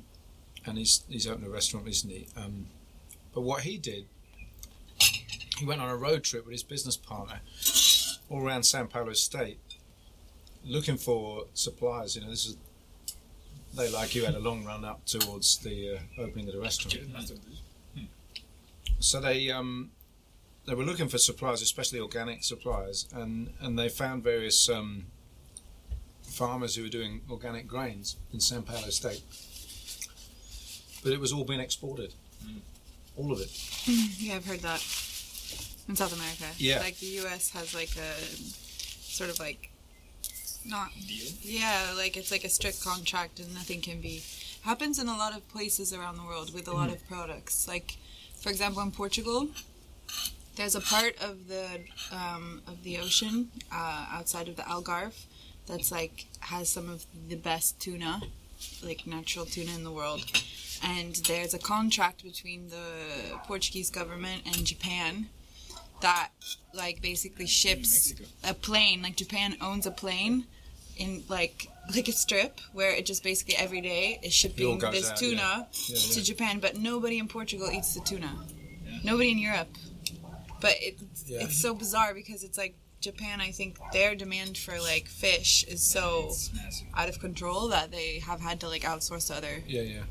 and he's he's opened a restaurant recently. Um, But what he did, he went on a road trip with his business partner all around Sao Paulo state, looking for suppliers. You know, this is they like you had a long run up towards the uh, opening of the restaurant. So they um, they were looking for suppliers, especially organic suppliers, and, and they found various um, farmers who were doing organic grains in Sao Paulo state. But it was all being exported, all of it.
Yeah, I've heard that in South America.
Yeah.
Like the U.S. has like a sort of like not deal. Yeah, like it's like a strict contract and nothing can be happens in a lot of places around the world with a lot of products. Like, for example, in Portugal, there's a part of the um, of the ocean uh, outside of the Algarve that's like has some of the best tuna, like natural tuna in the world. And there's a contract between the Portuguese government and Japan that like basically ships a plane. Like Japan owns a plane in like like a strip where it just basically every day is shipping this
out,
tuna
yeah. Yeah,
to. Japan, but nobody in Portugal eats the tuna. Nobody in Europe. But it's
Yeah.
it's so bizarre because it's like Japan. I think their demand for like fish is so out of control that they have had to like outsource to other.
Yeah, yeah.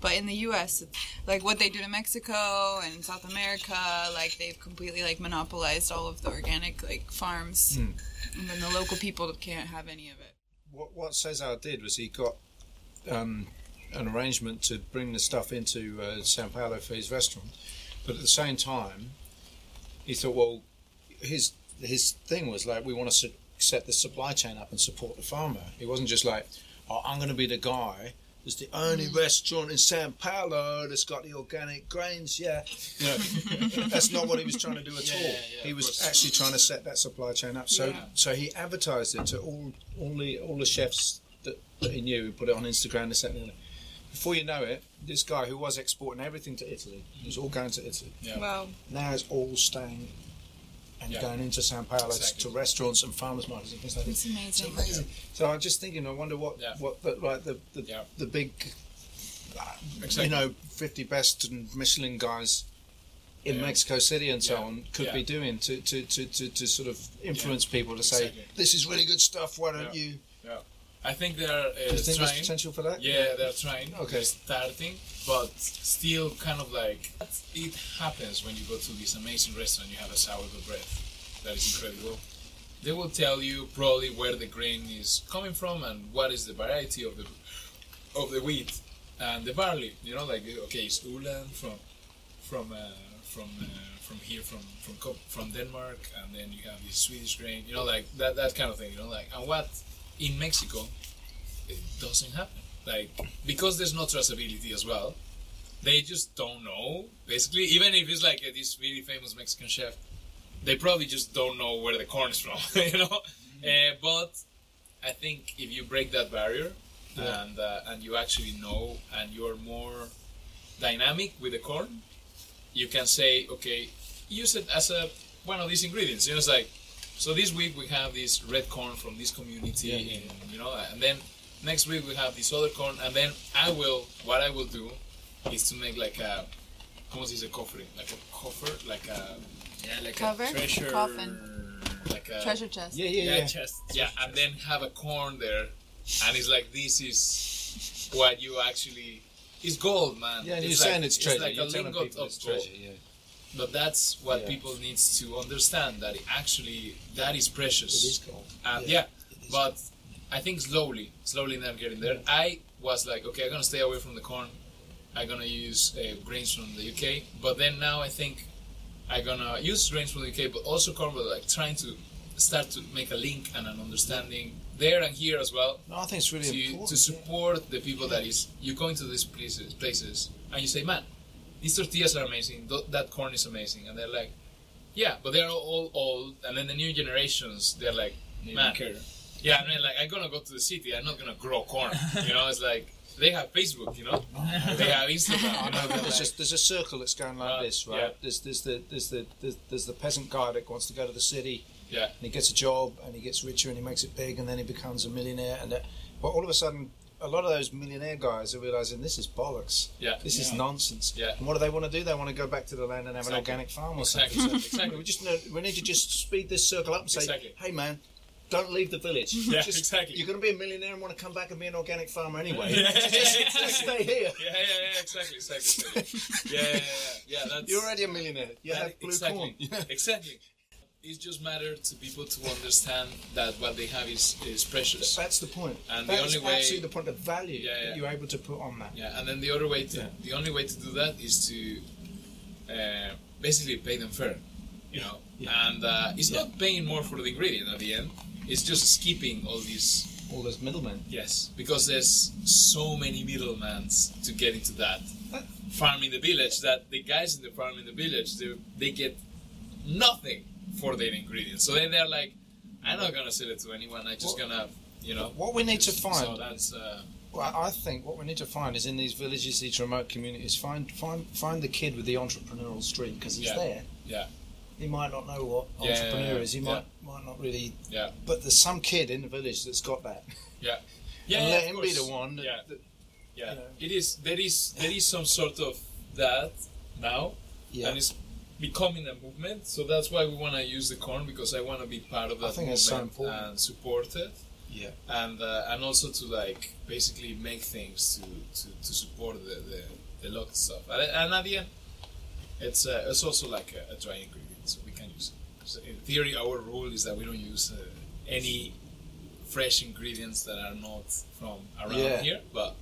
But in the U.S., like what they do to Mexico and South America, like they've completely like monopolized all of the organic like farms,
Mm.
and then the local people can't have any of it.
What, what Cesar did was he got um, an arrangement to bring the stuff into uh, Sao Paulo for his restaurant, but at the same time, he thought, well, his his thing was like, we want to su- set the supply chain up and support the farmer. He wasn't just like, oh, I'm going to be the guy. It's the only mm. restaurant in Sao Paulo that's got the organic grains. Yeah, you know, that's not what he was trying to do at
Yeah,
all.
yeah, yeah,
he was actually trying to set that supply chain up. So, so he advertised it to all all the all the chefs that, that he knew. He put it on Instagram. This, that, and other. Before you know it, this guy who was exporting everything to Italy, it was all going to Italy.
Yeah.
Well,
Now it's all staying and
Yeah.
going into Sao Paulo
Exactly.
to restaurants and farmers markets and things like that.
it's amazing.
It's amazing. So I'm just thinking, I wonder what
Yeah.
what the, like the the,
Yeah.
the big,
Exactly.
you know, 50 best and Michelin guys in
Yeah.
Mexico City and so
Yeah.
on could
Yeah.
be doing to, to, to, to, to sort of influence people to say,
Exactly.
this is really good stuff, why don't
Yeah.
you?
I think they're uh,
Do you think
trying.
potential for that?
Yeah, they're trying.
Okay.
They're starting, but still kind of like it happens when you go to this amazing restaurant. You have a sourdough bread that is incredible. They will tell you probably where the grain is coming from and what is the variety of the of the wheat and the barley. You know, like okay, it's Øland from from uh, from uh, from here from from from Denmark, and then you have this Swedish grain. You know, like that that kind of thing. You know, like and what in Mexico it doesn't happen. Like because there's no traceability as well, they just don't know. Basically, even if it's like uh, this really famous Mexican chef, they probably just don't know where the corn is from. you know, uh, but I think if you break that barrier and uh, and you actually know and you're more dynamic with the corn, you can say, okay, use it as a one of these ingredients. You know, it's like so this week we have this red corn from this community,
Yeah, yeah,
in, you know, and then next week we have this other corn, and then I will what I will do is to make like a ¿cómo se dice cofre? Like a coffer, like a
Yeah, like
Cover?
a treasure.
Coffin.
like a
Treasure chest.
Yeah, yeah,
Yeah,
yeah.
chest.
yeah, and then have a corn there, and it's like this is what you actually. It's gold, man.
Yeah,
It's
you're
like-
saying it's treasure.
like
you're
a lingot of gold.
treasure, yeah.
But that's what
Yeah.
people needs to understand that it actually that is precious.
It is gold.
And
Yeah,
yeah, but I think slowly, slowly they're getting there. I was like, okay, I'm gonna stay away from the corn. I'm gonna use uh, grains from the UK. But then now I think I'm gonna use grains from the UK, but also corn. But like trying to start to make a link and an understanding there and here as well
No, I think it's really
to,
important.
to support the people that is you go into these places places and you say man these tortillas are amazing. Th- that corn is amazing. And they're like yeah but they're all old. And then the new generations they're like
They
man.
don't care.
yeah I mean like I'm gonna go to the city. I'm not gonna grow corn you know? It's like they have Facebook you know? They have Instagram you
know,
know,
there's
like-
just there's a circle that's going like
Uh,
this, right?
yeah.
There's there's the there's the there's, there's the peasant guy that wants to go to the city,
yeah.
and he gets a job, and he gets richer, and he makes it big, and then he becomes a millionaire, and that, well, all of a sudden, a lot of those millionaire guys are realizing this is bollocks.
Yeah.
This is
Yeah.
nonsense.
Yeah.
And what do they want to do? They want to go back to the land and have an organic farm or
Exactly,
something.
exactly.
we just we need to just speed this circle up and say,
Exactly.
hey man, don't leave the village.
Yeah,
Just-
exactly.
You're going to be a millionaire and want to come back and be an organic farmer anyway.
Yeah,
just, just
exactly.
stay here.
Yeah, yeah, yeah, exactly, exactly. exactly. Yeah, yeah, yeah, yeah. That's
You're already a millionaire. You
that-
have blue
exactly,
corn.
exactly. It just matters to people to understand that what they have is is precious.
That's the point.
And the
That's
only way-
actually the point of value
Yeah, yeah.
that you're able to put on that.
Yeah, and then the other way to
Yeah.
the only way to do that is to uh, basically pay them fair, you know.
Yeah.
And uh, it's not paying more for the ingredient at the end. It's just skipping all these
All those middlemen.
yes, because there's so many middlemen to get into that farm in the village that the guys in the farm in the village they they get nothing for their ingredients. So then they're like, I'm not gonna sell it to anyone. I'm just
Well-
gonna, you know.
What we need to find.
So that's uh,
Well, I think what we need to find is in these villages, these remote communities, find find find the kid with the entrepreneurial streak because he's
Yeah.
there.
Yeah.
He might not know what
Yeah,
entrepreneur
yeah, yeah.
is. He might might not really.
Yeah.
But there's some kid in the village that's got that.
yeah, yeah.
and let him be the one. That,
Yeah.
that-
Yeah,
you know.
it is. There is there is some sort of that now,
yeah.
and it's becoming a movement. So that's why we want to use the corn because I want to be part of
I
that
think
movement
so important.
and support it,
yeah.
and uh, and also to like basically make things to to, to support the, the the local stuff. And, and at the end, it's uh, it's also like a, a dry ingredient, so we can use it. So in theory, our rule is that we don't use uh, any fresh ingredients that are not from around
Yeah.
here, but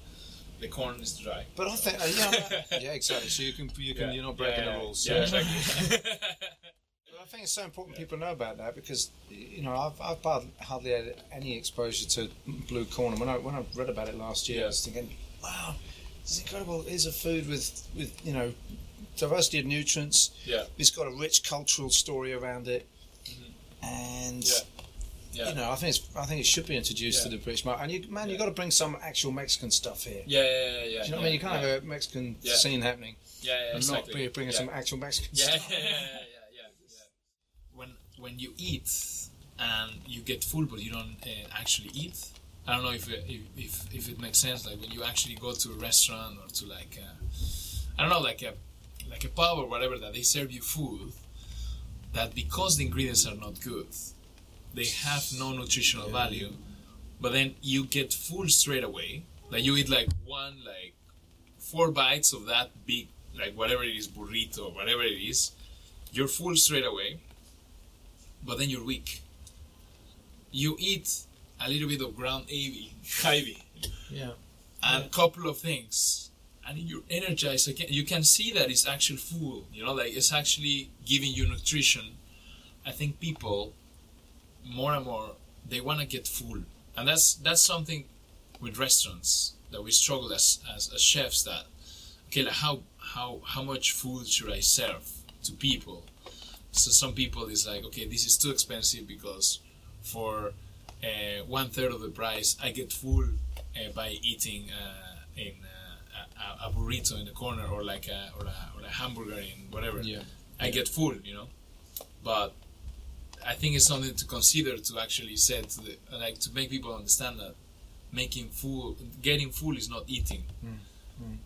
the corn is dry.
But I think, uh, yeah, yeah, exactly. So you can you can
Yeah.
you're not breaking
Yeah,
the rules.
Yeah,
So-
exactly.
But I think it's so important people know about that because you know I've, I've hardly had any exposure to blue corn, and when I when I read about it last year, I was thinking, wow, this is incredible. Here's a food with with you know diversity of nutrients.
yeah,
It's got a rich cultural story around it, and
Yeah. yeah.
you know I think it's I think it should be introduced
Yeah.
to the British market. And you man, you got to bring some actual Mexican stuff here.
yeah, yeah, yeah, yeah.
Do you know
yeah,
what I mean? You can't
yeah.
have a Mexican
Yeah.
scene happening
yeah, yeah,
and
exactly.
not be bringing
yeah.
some actual Mexican
yeah, yeah,
stuff.
yeah, yeah, yeah, yeah. When when you eat and you get full, but you don't uh, actually eat. I don't know if, it, if if if it makes sense. Like when you actually go to a restaurant or to like a, I don't know, like a like a pub or whatever that they serve you food that because the ingredients are not good, they have no nutritional value. But then you get full straight away. Like you eat like one like four bites of that big like whatever it is burrito whatever it is, you're full straight away. But then you're weak. You eat a little bit of ground ivy, ivy,
Yeah.
and a couple of things, and you're energized again. You can see that it's actually full. You know, like it's actually giving you nutrition. I think people more and more they want to get full, and that's that's something with restaurants that we struggle as as, as chefs. That okay, like how how how much food should I serve to people? So some people is like, okay, this is too expensive because for uh, one third of the price, I get full uh, by eating uh, in uh, a, a burrito in the corner or like a or a, or a hamburger in whatever.
Yeah.
I get full, you know. But I think it's something to consider to actually say to the like to make people understand that making full, getting full is not eating. Mm, mm.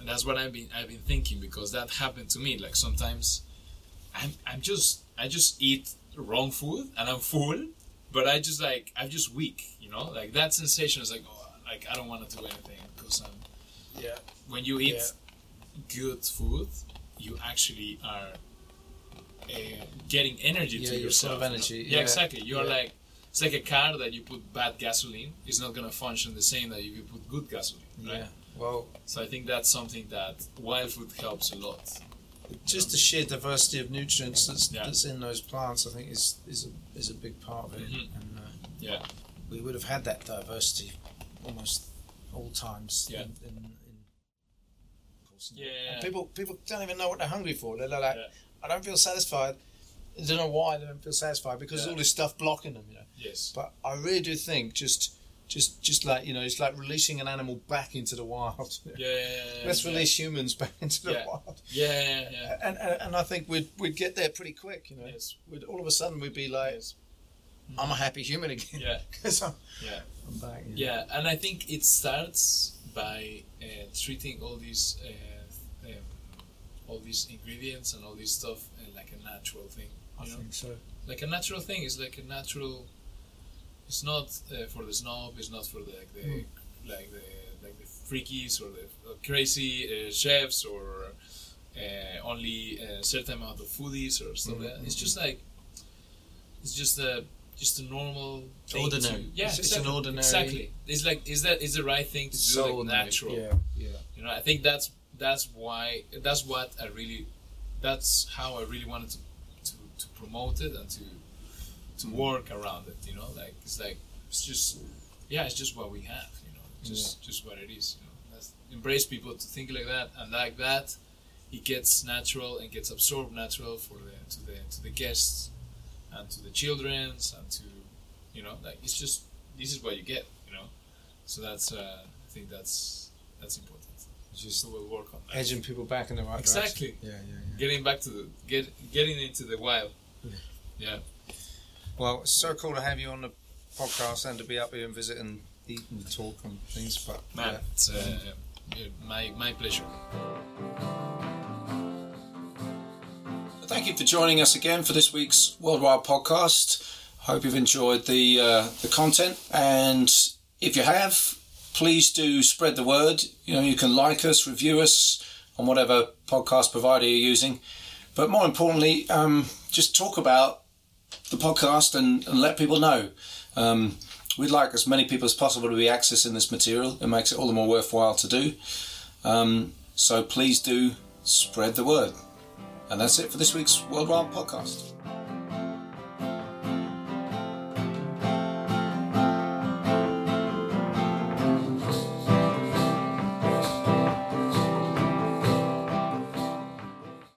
And that's what I've been I've been thinking because that happened to me. Like sometimes I'm I'm just I just eat wrong food and I'm full, but I just like I'm just weak, you know. Like that sensation is like oh, like I don't want to do anything because I'm.
Um, yeah.
When you eat good food, you actually are uh, getting energy
Yeah,
to yourself.
of energy,
Yeah,
yeah.
exactly. You're
Yeah.
like it's like a car that you put bad gasoline. It's not gonna function the same that if you put good gasoline. Right?
Yeah. Well,
So I think that's something that wild food helps a lot.
just the sheer diversity of nutrients that's, that's in those plants, I think, is is a, is a big part of it.
Mhm.
And uh,
Yeah.
we would have had that diversity almost all times.
Yeah.
In, in, in, of course, in-
Yeah.
and people people don't even know what they're hungry for. They're like,
Yeah.
I don't feel satisfied. I don't know why they don't feel satisfied because
Yeah.
all this stuff blocking them. You know.
Yes.
But I really do think just. Just, just like you know, it's like releasing an animal back into the wild.
Yeah. yeah, yeah,
Let's release humans back into the wild.
Yeah, yeah, yeah.
and, and and I think we'd we'd get there pretty quick. You know,
Yes.
we'd all of a sudden we'd be like,
Yes.
I'm a happy human again.
Yeah.
'Cause I'm,
Yeah.
I'm back.
Yeah, and I think it starts by uh, treating all these uh, all these ingredients and all this stuff uh, like a natural thing.
I
know?
think so.
like a natural thing. is like a natural. It's not uh, for the snob. It's not for the like the like the like the freakies or the uh, crazy uh, chefs or uh, only a certain amount of foodies or stuff like that. It's just like it's just a just a normal thing to-
Ordinary.
yeah,
It's- it's an
exactly.
ordinary-
Exactly. It's like is that is the right thing to do
So
like natural.
Yeah, yeah.
You know, I think that's that's why that's what I really that's how I really wanted to to, to promote it and to to work around it. You know, like it's like it's just yeah, it's just what we have. You know, just just what it is. You know, That's, embrace people to think like that and like that. It gets natural and gets absorbed natural for the to the to the guests and to the childrens and to you know like it's just this is what you get. You know, so that's uh, I think that's that's important.
Just
So we'll work on that.
edging people back in the right
Exactly.
direction. Yeah, yeah, yeah.
Getting back to the get getting into the wild. Yeah.
Well, it's so cool to have you on the podcast and to be up here and visit and eat and talk and things. But
Man,
yeah.
it's uh, my my pleasure.
Thank you for joining us again for this week's Worldwide podcast. Hope you've enjoyed the uh, the content, and if you have, please do spread the word. You know, you can like us, review us on whatever podcast provider you're using, but more importantly, um, just talk about the podcast and, and let people know. Um, we'd like as many people as possible to be accessing this material. It makes it all the more worthwhile to do. Um, so please do spread the word. And that's it for this week's Worldwide Podcast.